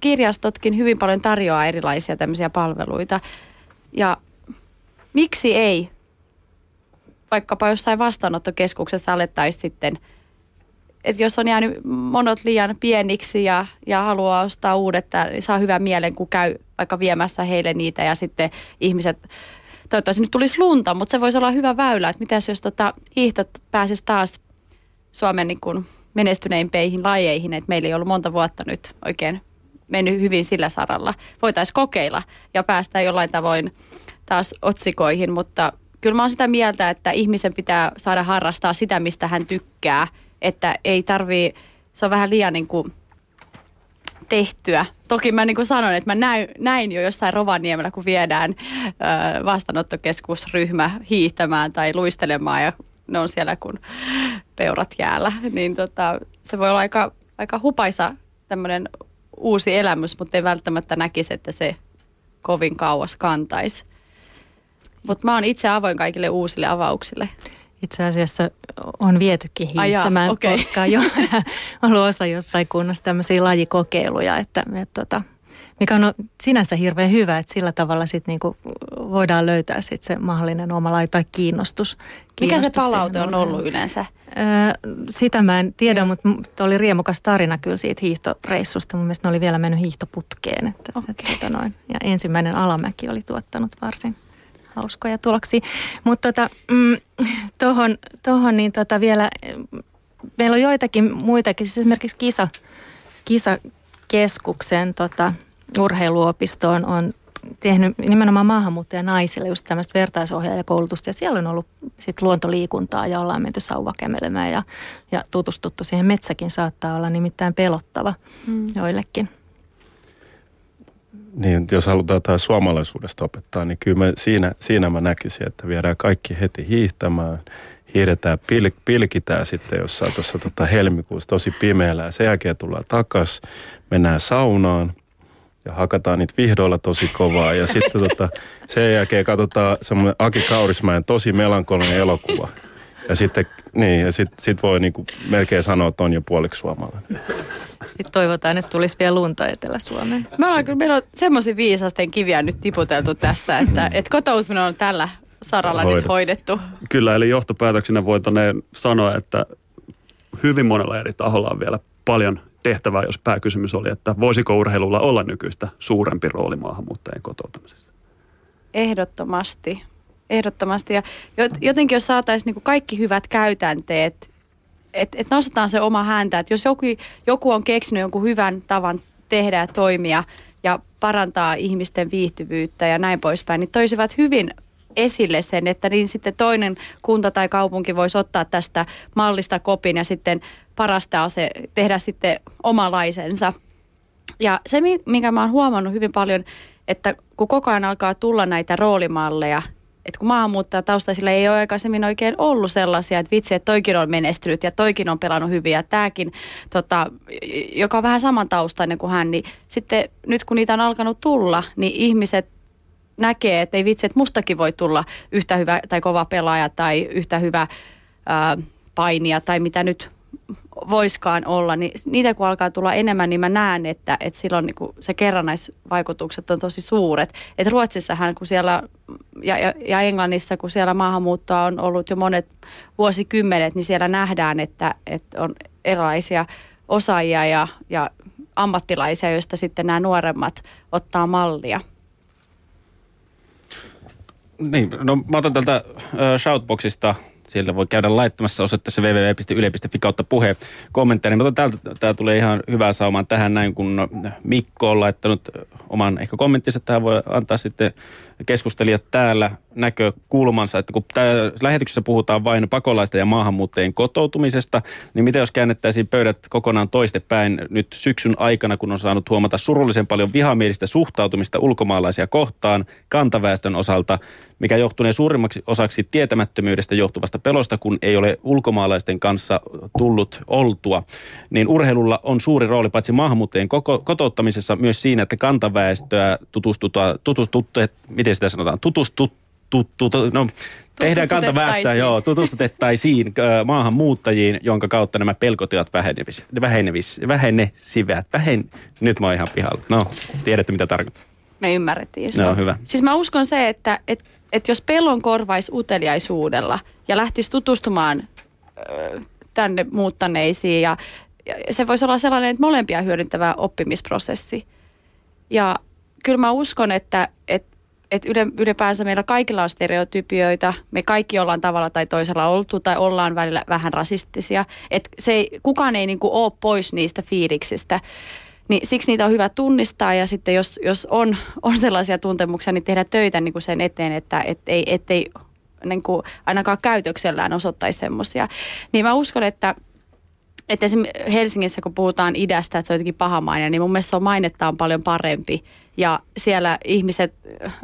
kirjastotkin hyvin paljon tarjoaa erilaisia tämmöisiä palveluita. Ja miksi ei vaikkapa jossain vastaanottokeskuksessa alettaisiin sitten – että jos on jäänyt monot liian pieniksi ja, ja haluaa ostaa uudet, niin saa hyvän mielen, kun käy vaikka viemässä heille niitä ja sitten ihmiset, toivottavasti nyt tulisi lunta, mutta se voisi olla hyvä väylä, että mitäs jos tota hiihtot pääsisi taas Suomen niin kuin menestyneimpeihin lajeihin, että meillä ei ollut monta vuotta nyt oikein mennyt hyvin sillä saralla. Voitaisiin kokeilla ja päästä jollain tavoin taas otsikoihin, mutta kyllä mä oon sitä mieltä, että ihmisen pitää saada harrastaa sitä, mistä hän tykkää – että ei tarvii, se on vähän liian niin kuin tehtyä. Toki mä niin kuin sanon, että mä näin, näin jo jossain Rovaniemellä, kun viedään ö, vastaanottokeskusryhmä hiihtämään tai luistelemaan ja ne on siellä kun peurat jäällä. Niin tota, se voi olla aika, aika hupaisa tämmöinen uusi elämys, mutta ei välttämättä näkisi, että se kovin kauas kantaisi. Mutta mä oon itse avoin kaikille uusille avauksille. Itse asiassa on vietykin hiihtämään okay. porkkaa jo. ollut osa jossain kunnassa tämmöisiä lajikokeiluja, että, että tota, mikä on sinänsä hirveän hyvä, että sillä tavalla sit niinku voidaan löytää sit se mahdollinen oma laji tai kiinnostus. kiinnostus mikä se palaute on ollut yleensä? Öö, sitä mä en tiedä, mutta oli riemukas tarina kyllä siitä hiihtoreissusta. Mun mielestä ne oli vielä mennyt hiihtoputkeen. Että, okay. että, tota noin. Ja ensimmäinen alamäki oli tuottanut varsin hauskoja tuloksia. Mutta tota, mm, tohon, tohon niin tota vielä, meillä on joitakin muitakin, siis esimerkiksi kisa, kisakeskuksen tota, urheiluopistoon on tehnyt nimenomaan maahanmuuttaja naisille just tämmöistä vertaisohjaajakoulutusta ja siellä on ollut sit luontoliikuntaa ja ollaan menty sauvakämelemään ja, ja tutustuttu siihen. Metsäkin saattaa olla nimittäin pelottava mm. joillekin niin jos halutaan taas suomalaisuudesta opettaa, niin kyllä mä siinä, siinä mä näkisin, että viedään kaikki heti hiihtämään, hiihdetään, pil, pilkitään sitten jossain tuossa tota helmikuussa tosi pimeällä ja sen jälkeen tullaan takas, mennään saunaan ja hakataan niitä vihdoilla tosi kovaa ja sitten tota, sen jälkeen katsotaan semmoinen Aki Kaurismäen tosi melankolinen elokuva. Ja sitten, niin, ja sit, sit voi niinku melkein sanoa, että on jo puoliksi suomalainen. Sitten toivotaan, että tulisi vielä lunta Etelä-Suomeen. Me ollaan kyllä, meillä on semmoisia viisasten kiviä nyt tiputeltu tästä, että, että kotoutuminen on tällä saralla Hoidettu. nyt hoidettu. Kyllä, eli johtopäätöksenä voitaneen sanoa, että hyvin monella eri taholla on vielä paljon tehtävää, jos pääkysymys oli, että voisiko urheilulla olla nykyistä suurempi rooli maahanmuuttajien kotoutumisessa? Ehdottomasti. Ehdottomasti. Ja jotenkin jos saataisiin niin kaikki hyvät käytänteet että et nostetaan se oma häntä, että jos joku, joku on keksinyt jonkun hyvän tavan tehdä ja toimia ja parantaa ihmisten viihtyvyyttä ja näin poispäin, niin toisivat hyvin esille sen, että niin sitten toinen kunta tai kaupunki voisi ottaa tästä mallista kopin ja sitten parastaa se, tehdä sitten omalaisensa. Ja se, minkä mä oon huomannut hyvin paljon, että kun koko ajan alkaa tulla näitä roolimalleja, että kun maahanmuuttajataustaisilla ei ole aikaisemmin oikein ollut sellaisia, että vitsi, että toikin on menestynyt ja toikin on pelannut hyvin ja tämäkin, tota, joka on vähän samantaustainen kuin hän, niin sitten nyt kun niitä on alkanut tulla, niin ihmiset näkee, että ei vitsi, että mustakin voi tulla yhtä hyvä tai kova pelaaja tai yhtä hyvä ää, painija tai mitä nyt voiskaan olla, niin niitä kun alkaa tulla enemmän, niin mä näen, että, että silloin niin se kerrannaisvaikutukset on tosi suuret. Et Ruotsissahan, kun siellä ja, ja, ja Englannissa, kun siellä maahanmuuttoa on ollut jo monet vuosikymmenet, niin siellä nähdään, että, että on erilaisia osaajia ja, ja ammattilaisia, joista sitten nämä nuoremmat ottaa mallia. Niin, no mä otan tältä uh, Shoutboxista siellä voi käydä laittamassa osoitteessa www.yle.fi kautta puhe kommentteja. Mutta täältä tää tulee ihan hyvää saumaan tähän näin, kun Mikko on laittanut oman ehkä kommenttinsa. Tähän voi antaa sitten keskustelijat täällä näkökulmansa, että kun lähetyksessä puhutaan vain pakolaista ja maahanmuuttajien kotoutumisesta, niin mitä jos käännettäisiin pöydät kokonaan toistepäin nyt syksyn aikana, kun on saanut huomata surullisen paljon vihamielistä suhtautumista ulkomaalaisia kohtaan kantaväestön osalta, mikä johtunee suurimmaksi osaksi tietämättömyydestä johtuvasta pelosta, kun ei ole ulkomaalaisten kanssa tullut oltua, niin urheilulla on suuri rooli paitsi maahanmuuttajien koko, kotouttamisessa myös siinä, että kantaväestöä tutustutaan, tutustuttu, miten sitä sanotaan, tutustut, tuttu, no, tehdään kantaväestöä, joo, tutustutettaisiin maahanmuuttajiin, jonka kautta nämä pelkotilat vähenevis, vähenevis, vähenesivät. Vähen, nyt mä oon ihan pihalla. No, tiedätte mitä tarkoittaa. Me ymmärrettiin No, hyvä. Siis mä uskon se, että et, et jos pelon korvaisi uteliaisuudella ja lähtisi tutustumaan tänne muuttaneisiin ja, ja se voisi olla sellainen, että molempia hyödyntävä oppimisprosessi. Ja kyllä mä uskon, että, että että ylipäänsä meillä kaikilla on stereotypioita. Me kaikki ollaan tavalla tai toisella oltu tai ollaan välillä vähän rasistisia. Et se ei, kukaan ei niinku ole pois niistä fiiliksistä. Niin siksi niitä on hyvä tunnistaa ja sitten jos, jos on, on sellaisia tuntemuksia, niin tehdä töitä niin kuin sen eteen, että et ei, ettei niin kuin ainakaan käytöksellään osoittaisi semmoisia. Niin mä uskon, että että esimerkiksi Helsingissä, kun puhutaan idästä, että se on jotenkin pahamainen, niin mun mielestä se on mainettaan paljon parempi. Ja siellä ihmiset,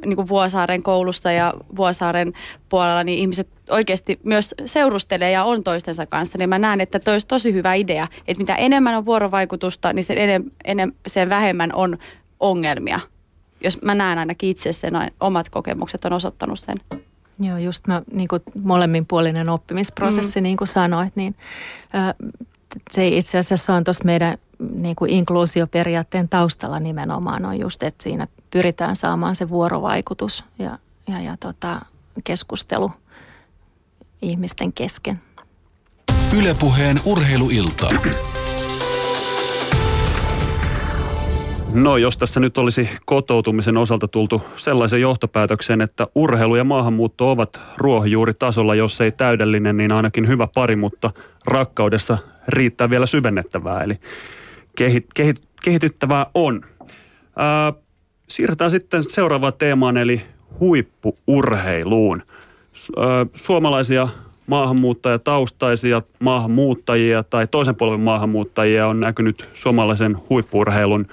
niin kuin Vuosaaren koulussa ja Vuosaaren puolella, niin ihmiset oikeasti myös seurustelee ja on toistensa kanssa. Niin mä näen, että toi olisi tosi hyvä idea, että mitä enemmän on vuorovaikutusta, niin sen, enem, enem, sen vähemmän on ongelmia. Jos mä näen ainakin itse sen, omat kokemukset on osoittanut sen. Joo, just mä, niin kuin molemminpuolinen oppimisprosessi, mm. niin kuin sanoit, niin se itse asiassa on tuosta meidän niin kuin inkluusioperiaatteen taustalla nimenomaan on just, että siinä pyritään saamaan se vuorovaikutus ja, ja, ja tota, keskustelu ihmisten kesken. Ylepuheen urheiluilta. No jos tässä nyt olisi kotoutumisen osalta tultu sellaisen johtopäätökseen, että urheilu ja maahanmuutto ovat ruohonjuuritasolla, jos ei täydellinen, niin ainakin hyvä pari, mutta rakkaudessa riittää vielä syvennettävää, eli kehit, kehit, kehityttävää on. Ää, siirrytään sitten seuraavaan teemaan, eli huippuurheiluun. Ää, suomalaisia maahanmuuttajataustaisia maahanmuuttajia tai toisen polven maahanmuuttajia on näkynyt suomalaisen huippuurheilun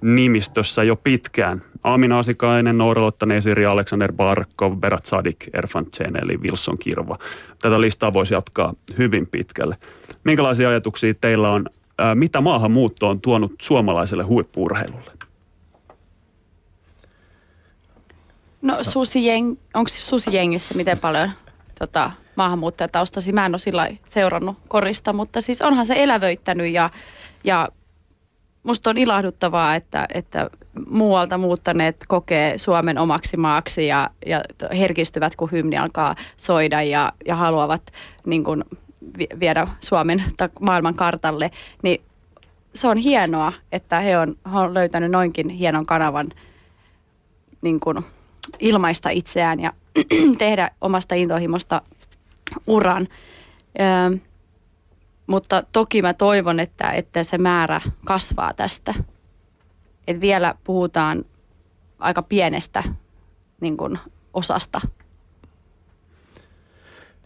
nimistössä jo pitkään. Amina Asikainen, Nooralotta Nesiri, Alexander Barkov, Berat Sadik, Erfan eli Wilson Kirva. Tätä listaa voisi jatkaa hyvin pitkälle. Minkälaisia ajatuksia teillä on, mitä maahanmuutto on tuonut suomalaiselle huippuurheilulle? No Susi Jeng, onko siis Susi Jengissä miten paljon tota, maahanmuuttajataustasi? Mä en ole sillä seurannut korista, mutta siis onhan se elävöittänyt ja, ja musta on ilahduttavaa, että, että muualta muuttaneet kokee Suomen omaksi maaksi ja, ja herkistyvät, kun hymni alkaa soida ja, ja haluavat niin kuin, viedä Suomen maailman kartalle, niin se on hienoa, että he on, he on löytänyt noinkin hienon kanavan niin kuin, ilmaista itseään ja tehdä omasta intohimosta uran. Öö, mutta toki mä toivon, että, että se määrä kasvaa tästä. Et vielä puhutaan aika pienestä niin kuin, osasta.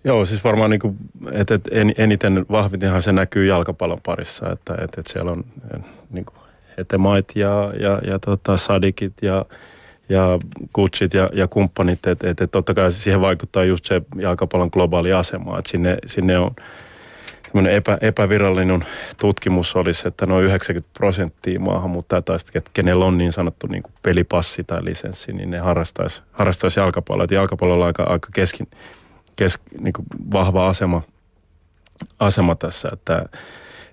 Joo, siis varmaan niin kuin, että, eniten vahvitenhan se näkyy jalkapallon parissa, että, että, siellä on niin kuin, Hetemait ja, ja, ja tota, Sadikit ja, ja Kutsit ja, ja kumppanit, että, että totta kai siihen vaikuttaa just se jalkapallon globaali asema, että sinne, sinne on epä, epävirallinen tutkimus olisi, että noin 90 prosenttia maahanmuuttajataista, kenellä on niin sanottu niin kuin pelipassi tai lisenssi, niin ne harrastaisi, harrastaisi jalkapalloa. Että jalkapallolla on aika, aika keskin, kes, niin kuin vahva asema, asema tässä, että,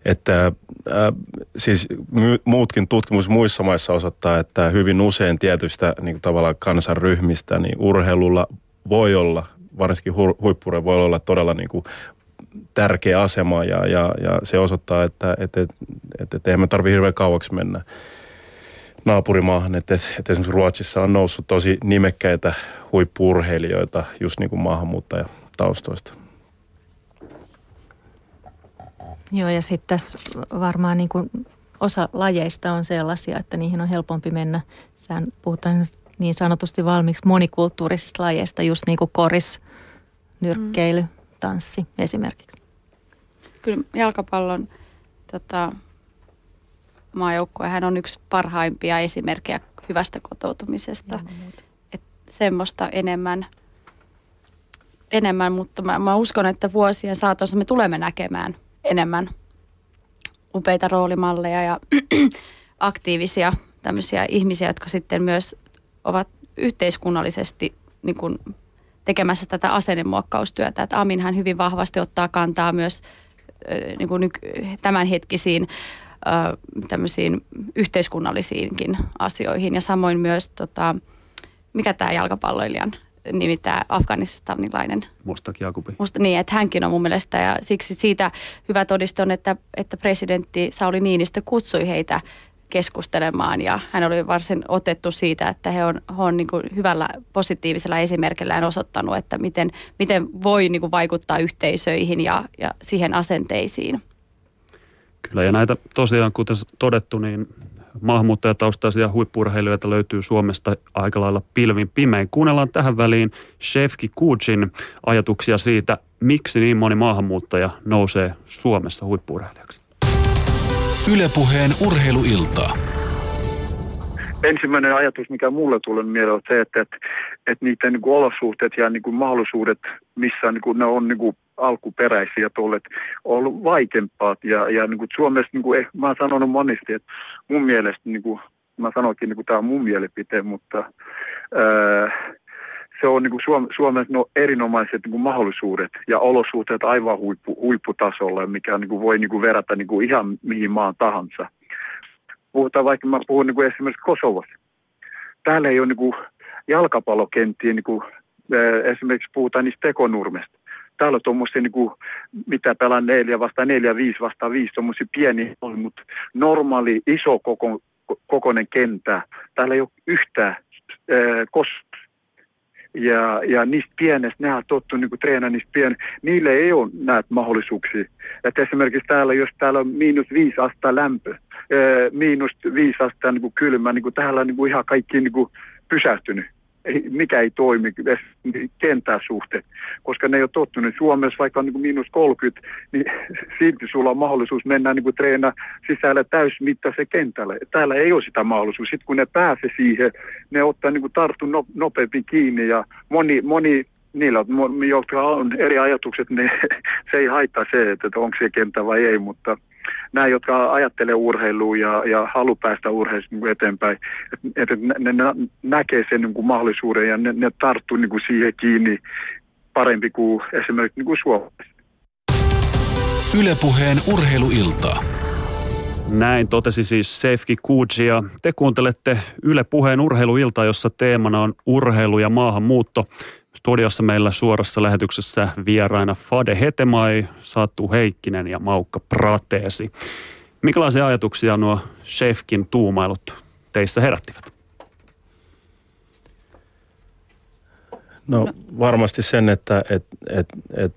että äh, siis my, muutkin tutkimus muissa maissa osoittaa, että hyvin usein tietystä niin kuin tavallaan kansanryhmistä, niin urheilulla voi olla, varsinkin huippure voi olla todella niin kuin tärkeä asema ja, ja, ja se osoittaa, että et, et, et, et eihän me tarvitse hirveän kauaksi mennä naapurimaahan. Että et, et esimerkiksi Ruotsissa on noussut tosi nimekkäitä huippuurheilijoita just niin kuin maahanmuuttajataustoista. Joo ja sitten tässä varmaan niin kuin osa lajeista on sellaisia, että niihin on helpompi mennä. Sään puhutaan niin sanotusti valmiiksi monikulttuurisista lajeista, just niin kuin koris, nyrkkeily, mm tanssi esimerkiksi? Kyllä jalkapallon tota, maajoukkue, hän on yksi parhaimpia esimerkkejä hyvästä kotoutumisesta. Et semmoista enemmän enemmän, mutta mä, mä uskon, että vuosien saatossa me tulemme näkemään enemmän upeita roolimalleja ja aktiivisia tämmöisiä ihmisiä, jotka sitten myös ovat yhteiskunnallisesti niin kuin tekemässä tätä asennemuokkaustyötä. Että Aminhan hyvin vahvasti ottaa kantaa myös niin kuin tämänhetkisiin tämmöisiin yhteiskunnallisiinkin asioihin ja samoin myös tota, mikä tämä jalkapalloilijan nimi, tämä afganistanilainen. Mustak Jakubi. Musta, niin, että hänkin on mun mielestä ja siksi siitä hyvä todiste on, että, että presidentti Sauli Niinistö kutsui heitä keskustelemaan ja hän oli varsin otettu siitä, että he on, he on niin kuin hyvällä positiivisella esimerkillään osoittanut, että miten, miten voi niin kuin vaikuttaa yhteisöihin ja, ja siihen asenteisiin. Kyllä ja näitä tosiaan kuten todettu, niin maahanmuuttajataustaisia huippurheilijoita löytyy Suomesta aika lailla pilvin pimein. Kuunnellaan tähän väliin Shefki Kujin ajatuksia siitä, miksi niin moni maahanmuuttaja nousee Suomessa huippurheilijaksi. Ylepuheen urheiluiltaa. Ensimmäinen ajatus, mikä mulle tulee mieleen, on se, että, että, että niiden niin olosuhteet ja niin kuin mahdollisuudet, missä niin kuin ne on niin kuin alkuperäisiä tuolle, on ollut vaikeampaat. Ja, ja niin kuin Suomessa, niin kuin, eh, mä oon sanonut monesti, että mun mielestä, niin kuin, mä sanoinkin, niin kuin tämä on mun mielipite, mutta ää, se on niin kuin Suom- Suomessa no, erinomaiset niin kuin mahdollisuudet ja olosuhteet aivan huippu, huipputasolla, mikä niin kuin voi niin kuin verrata niin kuin ihan mihin maan tahansa. Puhutaan vaikka, mä puhun niin kuin esimerkiksi Kosovassa. Täällä ei ole niin kuin jalkapallokenttiä, niin kuin, esimerkiksi puhutaan niistä tekonurmesta. Täällä on tuommoisia, niin kuin, mitä pelaa neljä vastaan neljä, viisi vastaan viisi, tuommoisia pieniä, mutta normaali, iso koko, kokoinen kenttä. Täällä ei ole yhtään kos- ja, ja niistä pienestä, ne on tottu niin treenaa niistä pien, niille ei ole näitä mahdollisuuksia. Että esimerkiksi täällä, jos täällä on miinus viisi astetta lämpö, miinus viisi astetta niin kylmä, niin kuin täällä on niin kuin ihan kaikki niin kuin pysähtynyt ei, mikä ei toimi kentää suhteen, koska ne ei ole tottunut. Suomessa vaikka on niin kuin miinus 30, niin silti sulla on mahdollisuus mennä niin kuin sisällä täysmittaisen kentälle. Täällä ei ole sitä mahdollisuus. Sitten kun ne pääsee siihen, ne ottaa niin kuin no, nopeammin kiinni ja moni, moni niillä, jotka on eri ajatukset, niin se ei haittaa se, että onko se kenttä vai ei, mutta – nämä, jotka ajattelee urheilua ja, ja halu päästä urheilusta niin eteenpäin, että et ne, ne näkee sen niin kuin mahdollisuuden ja ne, ne tarttuu niin kuin siihen kiinni parempi kuin esimerkiksi niin kuin Suomessa. Ylepuheen urheiluiltaa. Näin totesi siis Sefki Kuji ja te kuuntelette Yle Puheen urheiluilta, jossa teemana on urheilu ja maahanmuutto. Studiossa meillä suorassa lähetyksessä vieraina Fade Hetemai, Satu Heikkinen ja Maukka Prateesi. Minkälaisia ajatuksia nuo Shefkin tuumailut teissä herättivät? No varmasti sen, että et, et, et,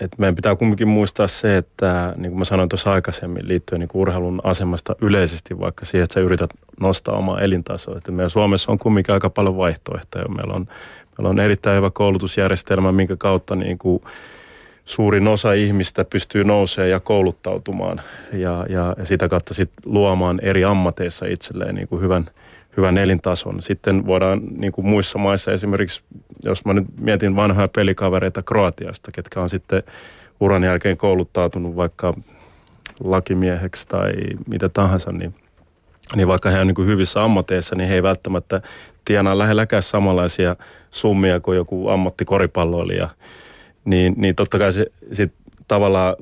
et meidän pitää kumminkin muistaa se, että niin kuin mä sanoin tuossa aikaisemmin liittyen niin urheilun asemasta yleisesti, vaikka siihen, että sä yrität nostaa omaa elintasoa. Että meidän Suomessa on kumminkin aika paljon vaihtoehtoja. Meillä on Meillä on erittäin hyvä koulutusjärjestelmä, minkä kautta niin kuin suurin osa ihmistä pystyy nousemaan ja kouluttautumaan ja, ja, ja sitä kautta sit luomaan eri ammateissa itselleen niin kuin hyvän, hyvän elintason. Sitten voidaan niin kuin muissa maissa esimerkiksi, jos mä nyt mietin vanhoja pelikavereita Kroatiasta, ketkä on sitten uran jälkeen kouluttautunut vaikka lakimieheksi tai mitä tahansa, niin, niin vaikka he on niin kuin hyvissä ammateissa, niin he ei välttämättä tienaa lähelläkään samanlaisia summia kuin joku ammattikoripalloilija, niin, niin totta kai se sit tavallaan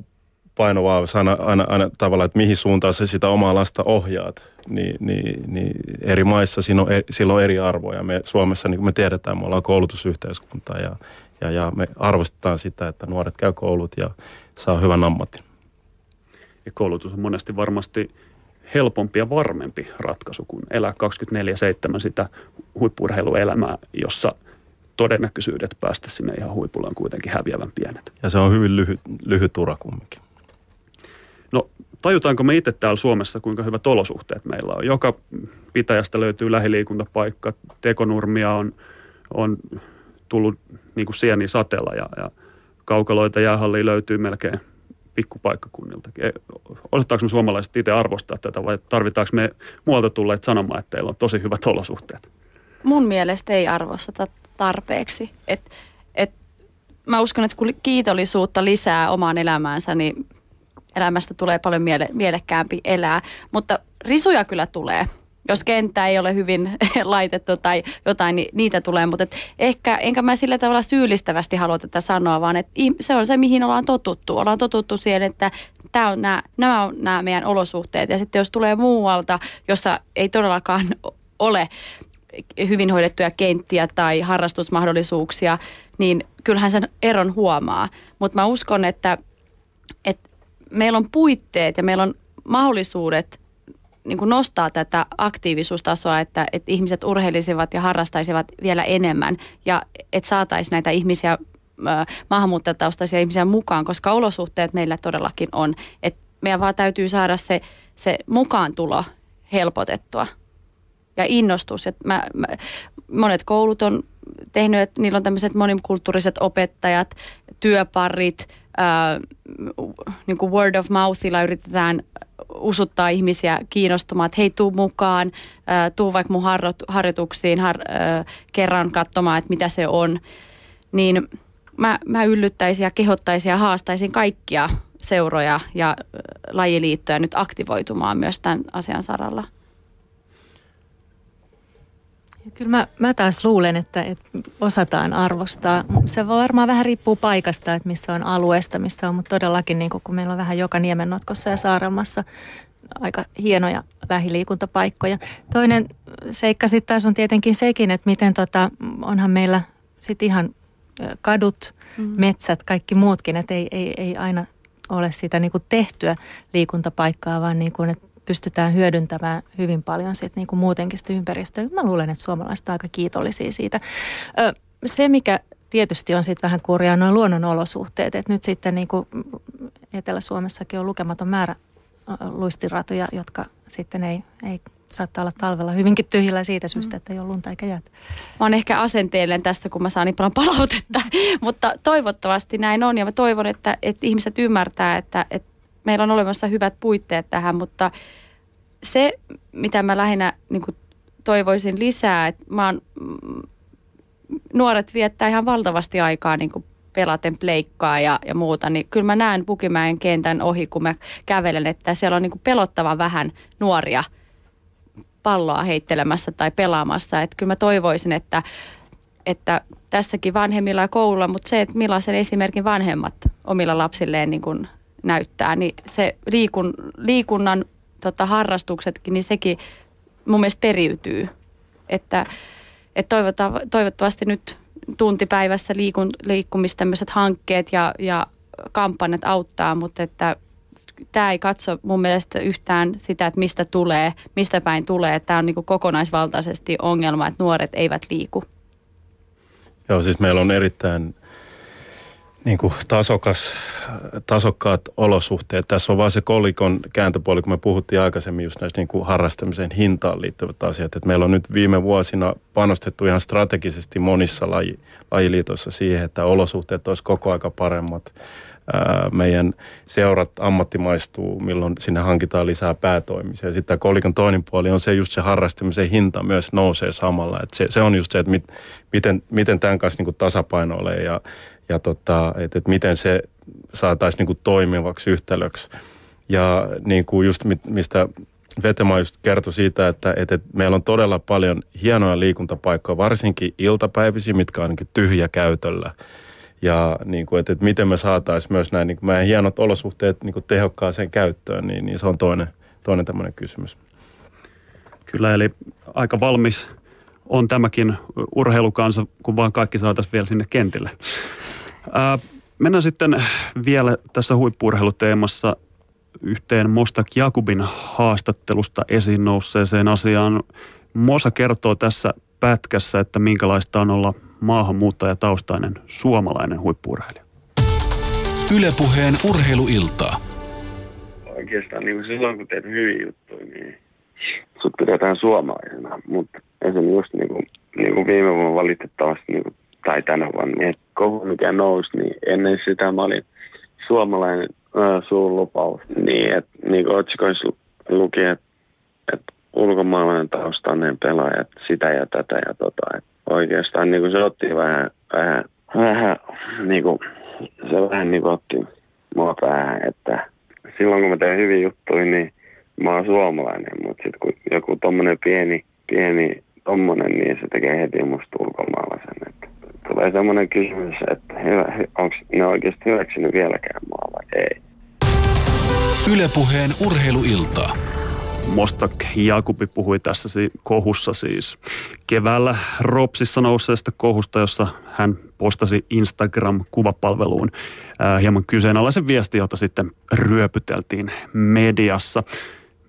painovaa sana aina, aina tavallaan, että mihin suuntaan se sitä omaa lasta ohjaat. Niin, niin, niin eri maissa siinä on, sillä on eri arvoja. Me Suomessa, niin kuin me tiedetään, me ollaan koulutusyhteiskunta ja, ja, ja me arvostetaan sitä, että nuoret käy koulut ja saa hyvän ammatin. Ja koulutus on monesti varmasti helpompi ja varmempi ratkaisu kuin elää 24-7 sitä huippurheiluelämää, jossa todennäköisyydet päästä sinne ihan huipulle on kuitenkin häviävän pienet. Ja se on hyvin lyhyt, lyhyt ura kumminkin. No tajutaanko me itse täällä Suomessa, kuinka hyvät olosuhteet meillä on? Joka pitäjästä löytyy lähiliikuntapaikka, tekonurmia on, on tullut niin kuin sieni sateella ja, ja kaukaloita jäähalliin löytyy melkein pikkupaikkakunniltakin. Osataanko me suomalaiset itse arvostaa tätä vai tarvitaanko me muualta tulleet sanomaan, että teillä on tosi hyvät olosuhteet? Mun mielestä ei arvosteta tarpeeksi. Et, et mä uskon, että kun kiitollisuutta lisää omaan elämäänsä, niin elämästä tulee paljon miele- mielekkäämpi elää. Mutta risuja kyllä tulee. Jos kenttä ei ole hyvin laitettu tai jotain, niin niitä tulee. Mutta ehkä, enkä mä sillä tavalla syyllistävästi halua tätä sanoa, vaan että se on se, mihin ollaan totuttu. Ollaan totuttu siihen, että tämä on nämä, nämä on nämä meidän olosuhteet. Ja sitten jos tulee muualta, jossa ei todellakaan ole hyvin hoidettuja kenttiä tai harrastusmahdollisuuksia, niin kyllähän sen eron huomaa. Mutta mä uskon, että, että meillä on puitteet ja meillä on mahdollisuudet niin kuin nostaa tätä aktiivisuustasoa, että, että ihmiset urheilisivat ja harrastaisivat vielä enemmän ja että saataisiin näitä ihmisiä, maahanmuuttajataustaisia ihmisiä mukaan, koska olosuhteet meillä todellakin on. Että meidän vaan täytyy saada se, se mukaantulo helpotettua ja innostus. Että mä, mä, monet koulut on tehnyt, että niillä on tämmöiset monikulttuuriset opettajat, työparit, ää, niin kuin word of mouthilla yritetään usuttaa ihmisiä kiinnostumaan, että hei, tuu mukaan, ää, tuu vaikka mun harjoituksiin har, ää, kerran katsomaan, että mitä se on. Niin mä, mä yllyttäisin ja kehottaisin ja haastaisin kaikkia seuroja ja lajiliittoja nyt aktivoitumaan myös tämän asian saralla. Kyllä mä, mä taas luulen, että, että osataan arvostaa. Se varmaan vähän riippuu paikasta, että missä on alueesta, missä on, mutta todellakin niin kun meillä on vähän joka niemennotkossa ja saarelmassa aika hienoja lähiliikuntapaikkoja. Toinen seikka sitten taas on tietenkin sekin, että miten tota, onhan meillä sitten ihan kadut, mm-hmm. metsät, kaikki muutkin, että ei, ei, ei aina ole sitä niin kuin tehtyä liikuntapaikkaa, vaan niin kuin, että pystytään hyödyntämään hyvin paljon sit niin kuin muutenkin sitä ympäristöä. Mä luulen, että suomalaiset ovat aika kiitollisia siitä. Ö, se, mikä tietysti on sitten vähän kurjaa, noin luonnon olosuhteet. Että nyt sitten niin kuin Etelä-Suomessakin on lukematon määrä luistiratoja, jotka sitten ei, ei saattaa olla talvella hyvinkin tyhjillä siitä syystä, mm. että ei ole lunta eikä jäät. Mä oon ehkä asenteellen tästä, kun mä saan niin paljon palautetta, mutta toivottavasti näin on ja mä toivon, että, että ihmiset ymmärtää, että, että meillä on olemassa hyvät puitteet tähän, mutta se, mitä mä lähinnä niin kuin toivoisin lisää, että mä oon, mm, nuoret viettää ihan valtavasti aikaa niin kuin pelaten pleikkaa ja, ja muuta, niin kyllä mä näen Pukimäen kentän ohi, kun mä kävelen, että siellä on niin pelottavan vähän nuoria palloa heittelemässä tai pelaamassa. Että kyllä mä toivoisin, että, että tässäkin vanhemmilla ja koululla, mutta se, että millaisen esimerkin vanhemmat omilla lapsilleen niin kuin näyttää, niin se liikun, liikunnan tota, harrastuksetkin, niin sekin mun mielestä periytyy. Että, että toivottavasti nyt tuntipäivässä liikun, liikkumista tämmöiset hankkeet ja, ja kampanjat auttaa, mutta että tämä ei katso mun mielestä yhtään sitä, että mistä tulee, mistä päin tulee. Tämä on niin kuin kokonaisvaltaisesti ongelma, että nuoret eivät liiku. Joo, siis meillä on erittäin niin kuin tasokas, tasokkaat olosuhteet. Tässä on vaan se kolikon kääntöpuoli, kun me puhuttiin aikaisemmin just näistä niin kuin harrastamisen hintaan liittyvät asiat. Et meillä on nyt viime vuosina panostettu ihan strategisesti monissa laji, lajiliitoissa siihen, että olosuhteet olisi koko aika paremmat. Ää, meidän seurat ammattimaistuu, milloin sinne hankitaan lisää päätoimisia. Sitten kolikon toinen puoli on se just se harrastamisen hinta myös nousee samalla. Et se, se on just se, että mit, miten, miten tämän kanssa niin tasapainoilee ja ja tota, että et miten se saataisiin niin kuin toimivaksi yhtälöksi. Ja niin kuin just mistä Vetema just kertoi siitä, että, että meillä on todella paljon hienoja liikuntapaikkoja, varsinkin iltapäivisiä, mitkä on niin tyhjä käytöllä. Ja niin kuin, että, että miten me saataisiin myös näin niin kuin meidän hienot olosuhteet niin kuin tehokkaaseen käyttöön, niin, niin se on toinen, toinen tämmöinen kysymys. Kyllä, eli aika valmis on tämäkin urheilukansa, kun vaan kaikki saataisiin vielä sinne kentille. Ää, mennään sitten vielä tässä huippurheiluteemassa yhteen Mostak Jakubin haastattelusta esiin nousseeseen asiaan. Mosa kertoo tässä pätkässä, että minkälaista on olla maahanmuuttajataustainen suomalainen huippurheilija. Ylepuheen urheiluiltaa. Oikeastaan niin kuin silloin, kun teet hyviä juttuja, niin sut pidetään suomalaisena. Mutta esimerkiksi niin kuin, niin kuin viime vuonna valitettavasti niin kuin tai tänä vuonna, niin kohu mikä nousi, niin ennen sitä mä olin suomalainen äh, suun lupaus. Niin, että niin otsikoissa luki, että, että ulkomaalainen taustainen pelaaja, sitä ja tätä ja tota. Et oikeastaan niin se otti vähän, vähän vähän niin kuin, se vähän niin kuin otti mua päähän, että silloin kun mä teen hyvin juttuja, niin mä oon suomalainen, mutta sitten kun joku tommonen pieni, pieni tommonen, niin se tekee heti musta ulkomaalaisen. Että tulee semmoinen kysymys, että hyvä, onko ne oikeasti hyväksynyt vieläkään mua vai ei. Ylepuheen urheiluiltaa. Mostak Jakubi puhui tässä kohussa siis keväällä Ropsissa nousseesta kohusta, jossa hän postasi Instagram-kuvapalveluun ää, hieman kyseenalaisen viesti, jota sitten ryöpyteltiin mediassa.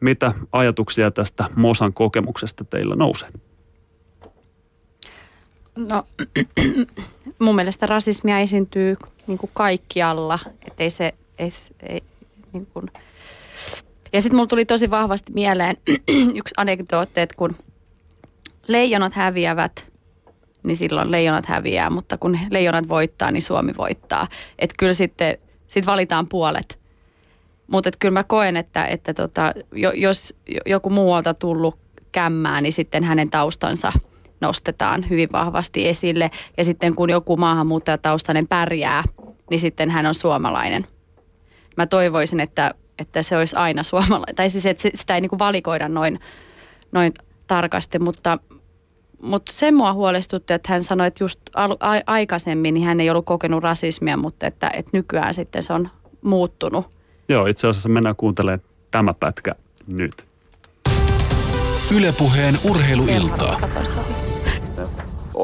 Mitä ajatuksia tästä Mosan kokemuksesta teillä nousee? No mun mielestä rasismia esiintyy niin kuin kaikkialla, ettei se, ei, ei, niin kuin. Ja sitten mulla tuli tosi vahvasti mieleen yksi anekdootti, että kun leijonat häviävät, niin silloin leijonat häviää, mutta kun leijonat voittaa, niin Suomi voittaa. Että kyllä sitten sit valitaan puolet. Mutta kyllä mä koen, että, että tota, jos joku muualta tullut kämmää, niin sitten hänen taustansa – nostetaan hyvin vahvasti esille. Ja sitten kun joku maahanmuuttajataustainen pärjää, niin sitten hän on suomalainen. Mä toivoisin, että, että se olisi aina suomalainen. Tai siis, että sitä ei niin kuin valikoida noin, noin tarkasti, mutta, mutta se mua huolestutti, että hän sanoi, että just al- a- aikaisemmin niin hän ei ollut kokenut rasismia, mutta että, että nykyään sitten se on muuttunut. Joo, itse asiassa mennään kuuntelemaan tämä pätkä nyt. Ylepuheen urheiluiltaa.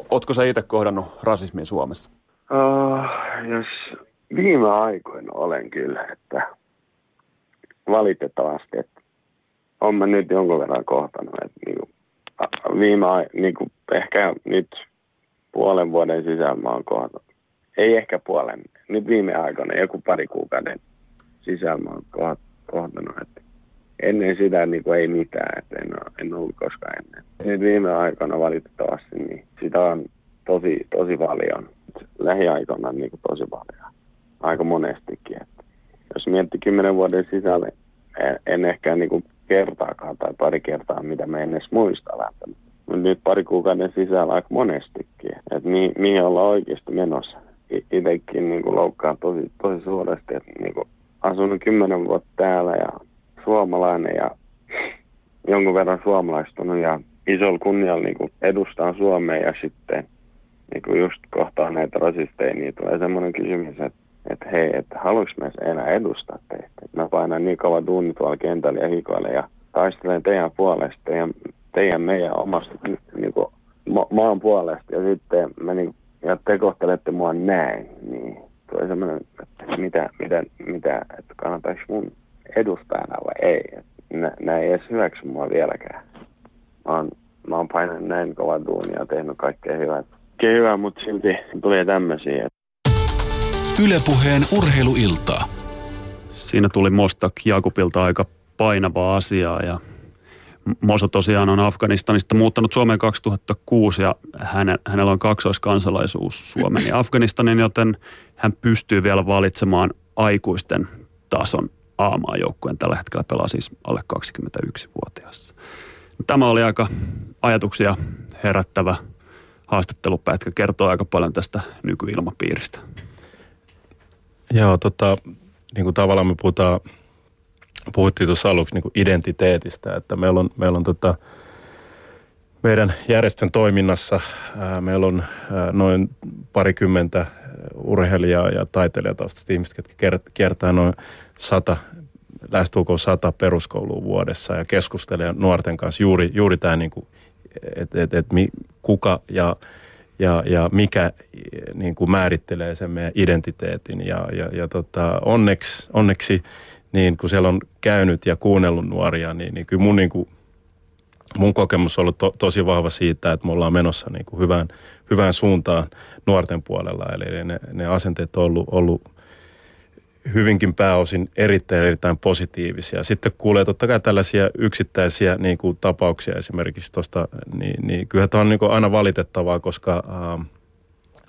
Ootko sä itse kohdannut rasismia Suomessa? Uh, jos viime aikoina olen kyllä, että valitettavasti, että on mä nyt jonkun verran kohtanut, että niinku, viime niinku, ehkä nyt puolen vuoden sisään mä oon kohdannut. Ei ehkä puolen, nyt viime aikoina, joku pari kuukauden sisään mä oon kohdannut, että ennen sitä niin kuin ei mitään, että en, en ollut koskaan ennen. Nyt viime aikoina valitettavasti, niin sitä on tosi, tosi paljon. Lähiaikoina niin kuin tosi paljon. Aika monestikin. Että jos mietti kymmenen vuoden sisällä, en, ehkä niin kuin kertaakaan tai pari kertaa, mitä me en edes muista välttämättä. Nyt pari kuukauden sisällä aika monestikin. Että mi, mihin ollaan oikeasti menossa. Itsekin niin kuin loukkaa tosi, tosi suuresti, että niin kuin asunut kymmenen vuotta täällä ja suomalainen ja jonkun verran suomalaistunut ja isolla kunnialla niin kuin edustaa Suomea ja sitten niin kuin just kohtaa näitä rasisteja, niin tulee semmoinen kysymys, että, että hei, että haluaisin mä enää edustaa teitä. Mä painan niin kova duuni tuolla kentällä ja hikoille ja taistelen teidän puolesta, teidän, teidän meidän omasta niin kuin, ma- maan puolesta ja sitten mä niin, ja te kohtelette mua näin, niin tulee semmoinen, että mitä, mitä, mitä että kannattaisi mun edustajana vai ei. Nä, nä ei edes hyväksy mua vieläkään. Mä oon, mä oon painanut näin kova duunia ja tehnyt kaikkea hyvää. Kaikkea hyvää, mutta silti tulee tämmöisiä. Ylepuheen urheiluiltaa. Siinä tuli Mostak Jakupilta aika painavaa asiaa ja Mosa tosiaan on Afganistanista muuttanut Suomeen 2006 ja häne, hänellä on kaksoiskansalaisuus Suomen ja Afganistanin, joten hän pystyy vielä valitsemaan aikuisten tason A-maajoukkueen. Tällä hetkellä pelaa siis alle 21-vuotiaassa. Tämä oli aika ajatuksia herättävä haastattelupätkä. Kertoo aika paljon tästä nykyilmapiiristä. Joo, tota, niin kuin tavallaan me puhutaan, puhuttiin tuossa aluksi niin kuin identiteetistä, että meillä on, meillä on tota, meidän järjestön toiminnassa ää, meillä on ää, noin parikymmentä urheilijaa ja taiteilijataustaista ihmistä, jotka kiertää noin sata, lähestulkoon sata peruskoulua vuodessa ja keskustelee nuorten kanssa juuri, juuri tämä, niin että et, et, kuka ja, ja, ja mikä niin kuin määrittelee sen meidän identiteetin. Ja, ja, ja tota, onneksi, onneksi niin kun siellä on käynyt ja kuunnellut nuoria, niin, niin kyllä mun, niin kuin, mun kokemus on ollut to, tosi vahva siitä, että me ollaan menossa niin kuin hyvään, hyvään suuntaan nuorten puolella. Eli ne, ne asenteet on ollut, ollut hyvinkin pääosin erittäin, erittäin positiivisia. Sitten kuulee totta kai tällaisia yksittäisiä niin kuin, tapauksia esimerkiksi tuosta, niin, niin kyllä tämä on niin kuin, aina valitettavaa, koska äh,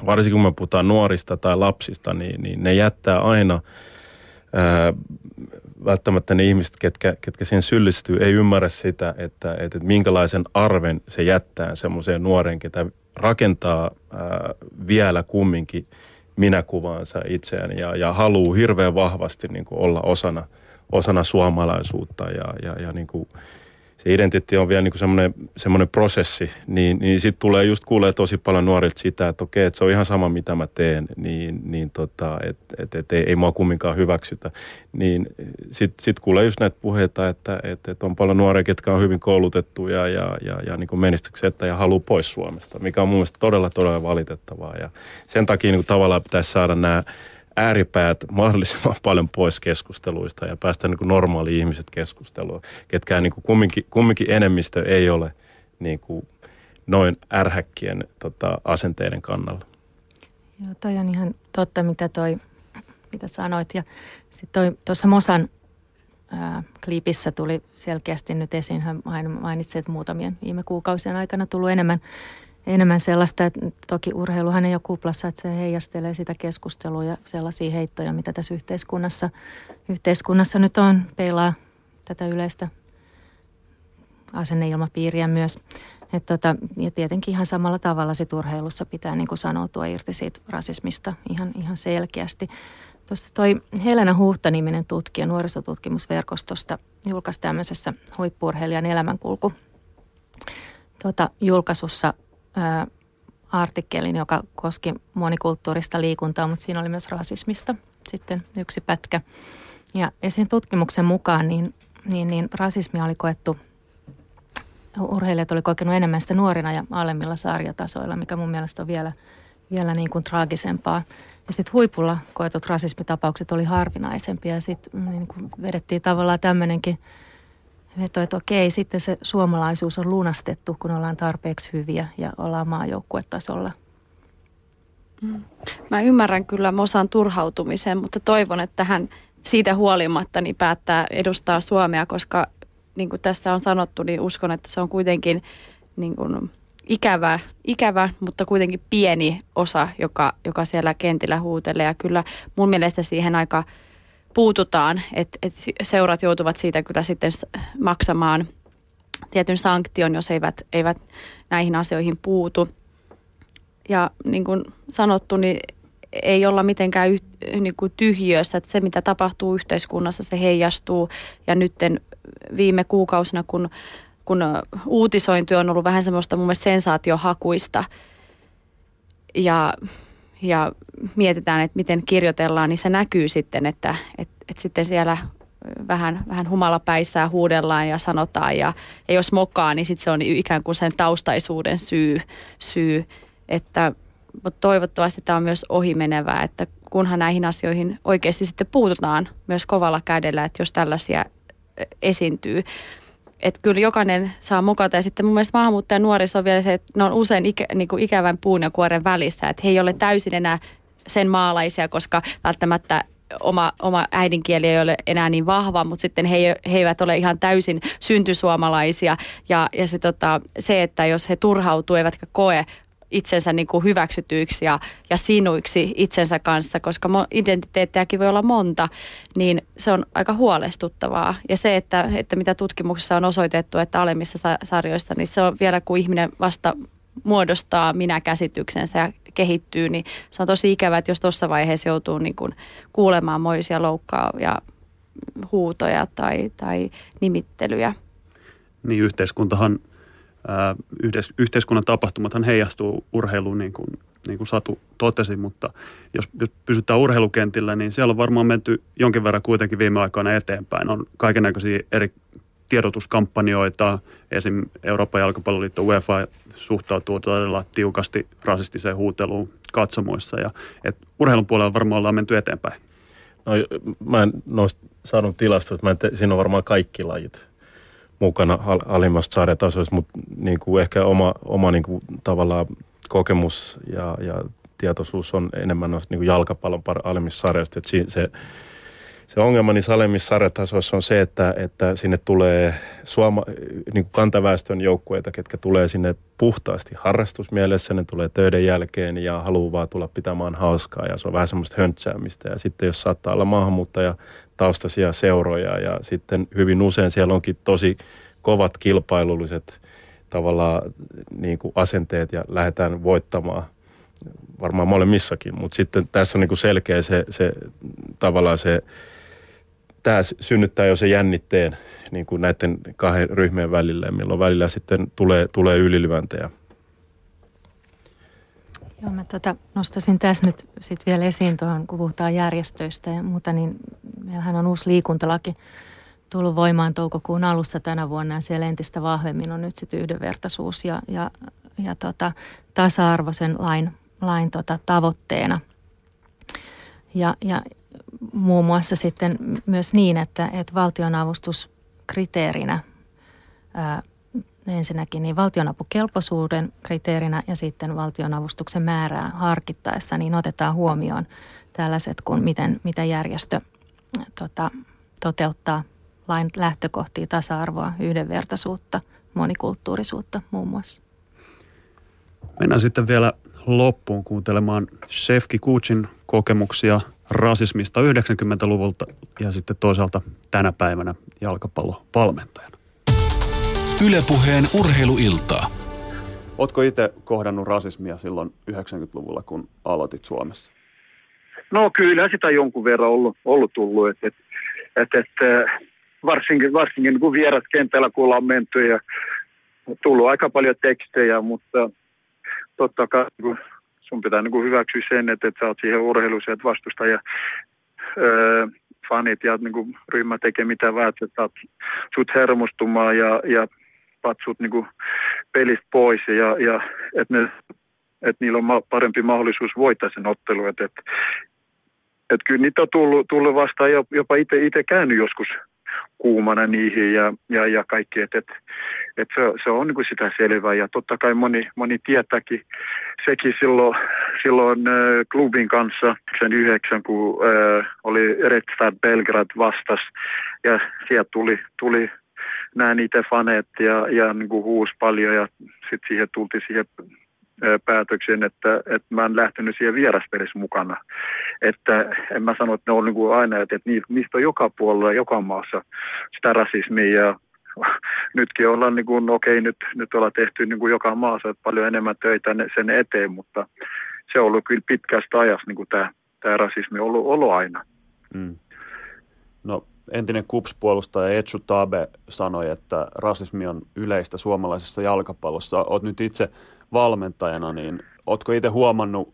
varsinkin kun me puhutaan nuorista tai lapsista, niin, niin ne jättää aina äh, välttämättä ne ihmiset, ketkä, ketkä siihen syyllistyy, ei ymmärrä sitä, että, että, että minkälaisen arven se jättää semmoiseen nuoreen, ketä rakentaa ää, vielä kumminkin minäkuvaansa itseään ja, ja haluaa hirveän vahvasti niin kuin olla osana, osana suomalaisuutta ja, ja, ja niin kuin se identiteetti on vielä niin semmoinen, semmoinen prosessi, niin, niin sitten tulee just kuulee tosi paljon nuorilta sitä, että okei, että se on ihan sama mitä mä teen, niin, niin tota, että et, et, ei, ei mua kumminkaan hyväksytä. Niin sitten sit kuulee just näitä puheita, että et, et on paljon nuoria, ketkä on hyvin koulutettuja ja, ja, ja niin menestyksettä ja haluaa pois Suomesta, mikä on mun mielestä todella, todella valitettavaa. Ja sen takia niin tavallaan pitäisi saada nämä ääripäät mahdollisimman paljon pois keskusteluista ja päästä niin kuin normaali ihmiset keskusteluun, ketkä niin kuin kumminkin, kumminkin enemmistö ei ole niin kuin noin ärhäkkien tota, asenteiden kannalla. Joo, toi on ihan totta, mitä toi, mitä sanoit. Ja sitten tuossa Mosan ää, klipissä tuli selkeästi nyt esiin, hän mainitsi, että muutamien viime kuukausien aikana tullut enemmän enemmän sellaista, että toki urheiluhan ei ole kuplassa, että se heijastelee sitä keskustelua ja sellaisia heittoja, mitä tässä yhteiskunnassa, yhteiskunnassa nyt on, peilaa tätä yleistä asenneilmapiiriä myös. Et tota, ja tietenkin ihan samalla tavalla sit urheilussa pitää niin sanoutua irti siitä rasismista ihan, ihan selkeästi. Tuossa toi Helena Huhta-niminen tutkija nuorisotutkimusverkostosta julkaisi tämmöisessä huippurheilijan elämänkulku tuota, julkaisussa ää, artikkelin, joka koski monikulttuurista liikuntaa, mutta siinä oli myös rasismista sitten yksi pätkä. Ja sen tutkimuksen mukaan niin, niin, niin rasismia oli koettu, urheilijat oli kokenut enemmän sitä nuorina ja alemmilla sarjatasoilla, mikä mun mielestä on vielä, vielä niin kuin traagisempaa. Ja sitten huipulla koetut rasismitapaukset oli harvinaisempia ja sitten niin kuin vedettiin tavallaan tämmöinenkin – veto, että okei, sitten se suomalaisuus on lunastettu, kun ollaan tarpeeksi hyviä ja ollaan maajoukkuetasolla. Mm. Mä ymmärrän kyllä Mosan turhautumisen, mutta toivon, että hän siitä huolimatta niin päättää edustaa Suomea, koska niin kuin tässä on sanottu, niin uskon, että se on kuitenkin niin kuin ikävä, ikävä, mutta kuitenkin pieni osa, joka, joka siellä kentillä huutelee. Ja kyllä mun mielestä siihen aika puututaan, että et seurat joutuvat siitä kyllä sitten maksamaan tietyn sanktion, jos eivät, eivät näihin asioihin puutu. Ja niin kuin sanottu, niin ei olla mitenkään yht, niin kuin tyhjössä, että se mitä tapahtuu yhteiskunnassa, se heijastuu. Ja nyt viime kuukausina, kun, kun uutisointi on ollut vähän semmoista mun mielestä sensaatiohakuista ja ja mietitään, että miten kirjoitellaan, niin se näkyy sitten, että, että, että sitten siellä vähän, vähän humalapäissään huudellaan ja sanotaan ja, ja jos mokaa, niin sitten se on ikään kuin sen taustaisuuden syy, syy. Että mutta toivottavasti tämä on myös ohimenevää, että kunhan näihin asioihin oikeasti sitten puututaan myös kovalla kädellä, että jos tällaisia esiintyy, että kyllä jokainen saa mukata. Ja sitten mun mielestä maahanmuuttajan nuoriso on vielä se, että ne on usein ikä, niin kuin ikävän puun ja kuoren välissä. Että he ei ole täysin enää sen maalaisia, koska välttämättä oma, oma äidinkieli ei ole enää niin vahva, mutta sitten he, he eivät ole ihan täysin syntysuomalaisia. Ja, ja se, tota, se, että jos he turhautuu eivätkä koe itsensä niin kuin hyväksytyiksi ja, ja sinuiksi itsensä kanssa, koska identiteettiäkin voi olla monta, niin se on aika huolestuttavaa. Ja se, että, että mitä tutkimuksessa on osoitettu, että alemmissa sarjoissa, niin se on vielä kun ihminen vasta muodostaa minä-käsityksensä ja kehittyy, niin se on tosi ikävä, että jos tuossa vaiheessa joutuu niin kuin kuulemaan moisia loukkaavia huutoja tai, tai nimittelyjä. Niin yhteiskuntahan yhteiskunnan tapahtumathan heijastuu urheiluun niin kuin, niin kuin Satu totesi, mutta jos, jos pysytään urheilukentillä, niin siellä on varmaan menty jonkin verran kuitenkin viime aikoina eteenpäin. On kaikenlaisia eri tiedotuskampanjoita, esim. Euroopan jalkapalloliitto UEFA suhtautuu todella tiukasti rasistiseen huuteluun katsomoissa ja et urheilun puolella varmaan ollaan menty eteenpäin. No, mä en noista saanut tilastosta, mä en te, siinä on varmaan kaikki lajit mukana alimmasta sarjatasoista, mutta niin kuin ehkä oma, oma niin kuin tavallaan kokemus ja, ja tietoisuus on enemmän noista niin jalkapallon alimmista sarjoista. Että se, se ongelma niissä alemmissa sarjatasoissa on se, että, että sinne tulee suoma, niin kuin kantaväestön joukkueita, ketkä tulee sinne puhtaasti harrastusmielessä, ne tulee töiden jälkeen ja haluaa vaan tulla pitämään hauskaa ja se on vähän semmoista höntsäämistä. Ja sitten jos saattaa olla maahanmuuttaja taustaisia seuroja ja sitten hyvin usein siellä onkin tosi kovat kilpailulliset tavallaan niin kuin asenteet ja lähdetään voittamaan varmaan molemmissakin, mutta sitten tässä on niin kuin selkeä se, se tavallaan se, tämä synnyttää jo se jännitteen niin kuin näiden kahden ryhmien välillä, milloin välillä sitten tulee, tulee ylilyöntejä. Joo, mä tota, nostasin tässä nyt sit vielä esiin tuohon, kun puhutaan järjestöistä ja muuta, niin meillähän on uusi liikuntalaki tullut voimaan toukokuun alussa tänä vuonna ja siellä entistä vahvemmin on nyt sitten yhdenvertaisuus ja, ja, ja tota, tasa-arvoisen lain, lain tota, tavoitteena. Ja, ja muun muassa sitten myös niin, että, että valtionavustuskriteerinä ää, ensinnäkin niin valtionapukelpoisuuden kriteerinä ja sitten valtionavustuksen määrää harkittaessa, niin otetaan huomioon tällaiset kuin miten, miten järjestö tota, toteuttaa lain lähtökohtia, tasa-arvoa, yhdenvertaisuutta, monikulttuurisuutta muun muassa. Mennään sitten vielä loppuun kuuntelemaan Shefki Kuchin kokemuksia rasismista 90-luvulta ja sitten toisaalta tänä päivänä jalkapallovalmentajana. Ylepuheen urheiluiltaa. Oletko itse kohdannut rasismia silloin 90-luvulla, kun aloitit Suomessa? No kyllä sitä jonkun verran ollut, ollut tullut, että et, et, et, varsinkin, varsinkin kun vierat kentällä kun ollaan menty ja tullut aika paljon tekstejä, mutta totta kai kun sun pitää niin kuin hyväksyä sen, että, että sä oot siihen urheiluseen, että vastustaja öö, fanit ja niin kuin ryhmä tekee mitä väät, että saat sut hermostumaan ja, ja patsut niin kuin pelistä pois ja, ja että, ne, että niillä on parempi mahdollisuus voittaa sen ottelu. Että, että, että kyllä niitä on tullut, tullut vastaan jopa itse käynyt joskus kuumana niihin ja, ja, ja kaikki, että et, et se, se on niin kuin sitä selvää. Ja totta kai moni, moni tietääkin sekin silloin, silloin äh, klubin kanssa. Sen yhdeksän, kun äh, oli Red Star Belgrad vastas ja sieltä tuli, tuli nämä niitä faneet ja, ja niin kuin huusi paljon ja sitten siihen tultiin siihen päätöksen, että, että mä en lähtenyt siihen vieraspelissä mukana. Että en mä sano, että ne on niin kuin aina, että, että niistä on joka puolella, joka maassa sitä rasismia ja nytkin ollaan niin kuin, okei, nyt, nyt ollaan tehty niin kuin joka maassa paljon enemmän töitä sen eteen, mutta se on ollut kyllä pitkästä ajasta niin kuin tämä, tämä rasismi on ollut, ollut aina. Mm. No entinen kupspuolustaja Etsu Tabe sanoi, että rasismi on yleistä suomalaisessa jalkapallossa. Olet nyt itse valmentajana, niin oletko itse huomannut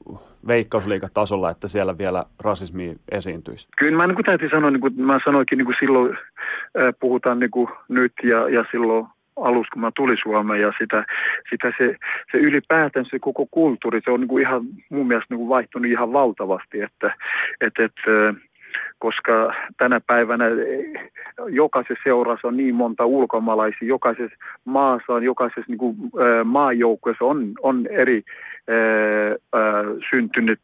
veikkausliikatasolla, että siellä vielä rasismi esiintyisi? Kyllä mä niin täytyy sanoa, niin kuin mä sanoinkin niin kuin silloin, äh, puhutaan niin kuin nyt ja, ja silloin alussa, kun mä tulin Suomeen ja sitä, sitä se, se ylipäätään se koko kulttuuri, se on niin kuin ihan mun mielestä niin kuin vaihtunut ihan valtavasti, että et, et, äh, koska tänä päivänä jokaisessa seurassa on niin monta ulkomaalaisia, jokaisessa maassa on, jokaisessa niin kuin, ä, maajoukkueessa on, on eri ä, ä, syntynyt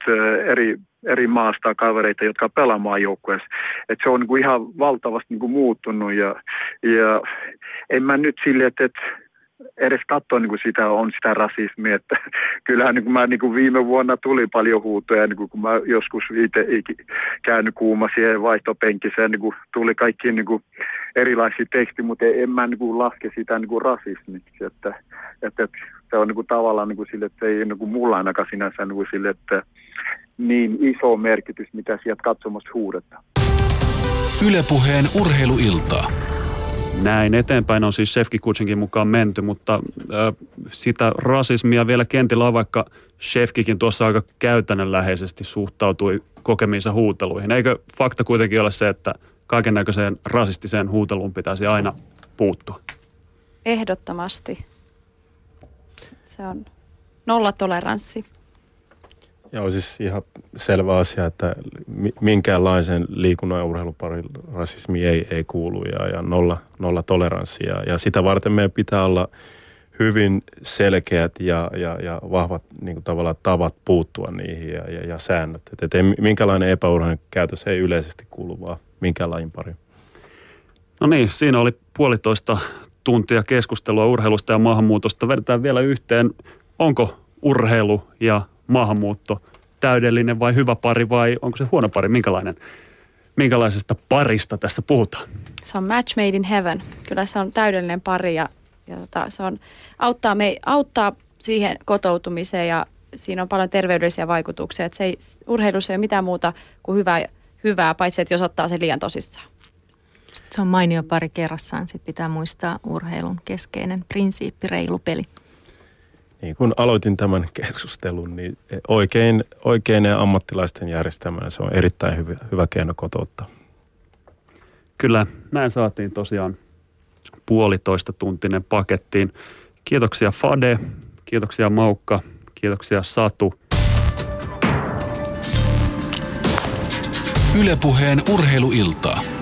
eri eri maasta kavereita, jotka pelaa maajoukkueessa. Et se on niin kuin ihan valtavasti niin kuin muuttunut ja, ja en mä nyt sille, että, että edes katsoa niin kuin sitä on sitä rasismia. Että kyllähän niin kuin mä niin kuin viime vuonna tuli paljon huutoja, niin kuin kun mä joskus itse käynyt kuuma siihen vaihtopenkissä, niin kuin tuli kaikki niin kuin erilaisia teksti, mutta en mä niin kuin laske sitä niin kuin rasismiksi. Että, että, että se on niin kuin tavallaan niin kuin sille, että ei niin kuin mulla ainakaan sinänsä niin kuin sille, että niin iso merkitys, mitä sieltä katsomassa huudetaan. Ylepuheen urheiluiltaa. Näin eteenpäin on siis Shefki Kutsinkin mukaan menty, mutta ö, sitä rasismia vielä kentillä on, vaikka Shefkikin tuossa aika käytännönläheisesti suhtautui kokemiinsa huuteluihin. Eikö fakta kuitenkin ole se, että kaiken näköiseen rasistiseen huuteluun pitäisi aina puuttua? Ehdottomasti. Se on nollatoleranssi. Joo, siis ihan selvä asia, että minkäänlaisen liikunnan ja urheiluparin rasismi ei, ei kuulu ja, ja nolla, nolla toleranssia. Ja sitä varten meidän pitää olla hyvin selkeät ja, ja, ja vahvat niin kuin tavallaan tavat puuttua niihin ja, ja, ja säännöt. Että et minkälainen epäurheilun käytös ei yleisesti kuulu vaan minkään lajin pariin. No niin, siinä oli puolitoista tuntia keskustelua urheilusta ja maahanmuutosta. Vedetään vielä yhteen, onko urheilu ja maahanmuutto täydellinen vai hyvä pari vai onko se huono pari? Minkälainen, minkälaisesta parista tässä puhutaan? Se on match made in heaven. Kyllä se on täydellinen pari ja ja tota, se on, auttaa, me, auttaa siihen kotoutumiseen ja siinä on paljon terveydellisiä vaikutuksia. Että se ei, urheilussa ei ole mitään muuta kuin hyvää, hyvää, paitsi että jos ottaa sen liian tosissaan. Se on mainio pari kerrassaan. Sitten pitää muistaa urheilun keskeinen prinsiippi, reilu peli. Niin kun aloitin tämän keskustelun, niin oikein, oikein ja ammattilaisten järjestämään se on erittäin hyvä, hyvä keino kotouttaa. Kyllä, näin saatiin tosiaan puolitoista tuntinen pakettiin. Kiitoksia Fade, kiitoksia Maukka, kiitoksia Satu. Ylepuheen urheiluiltaa.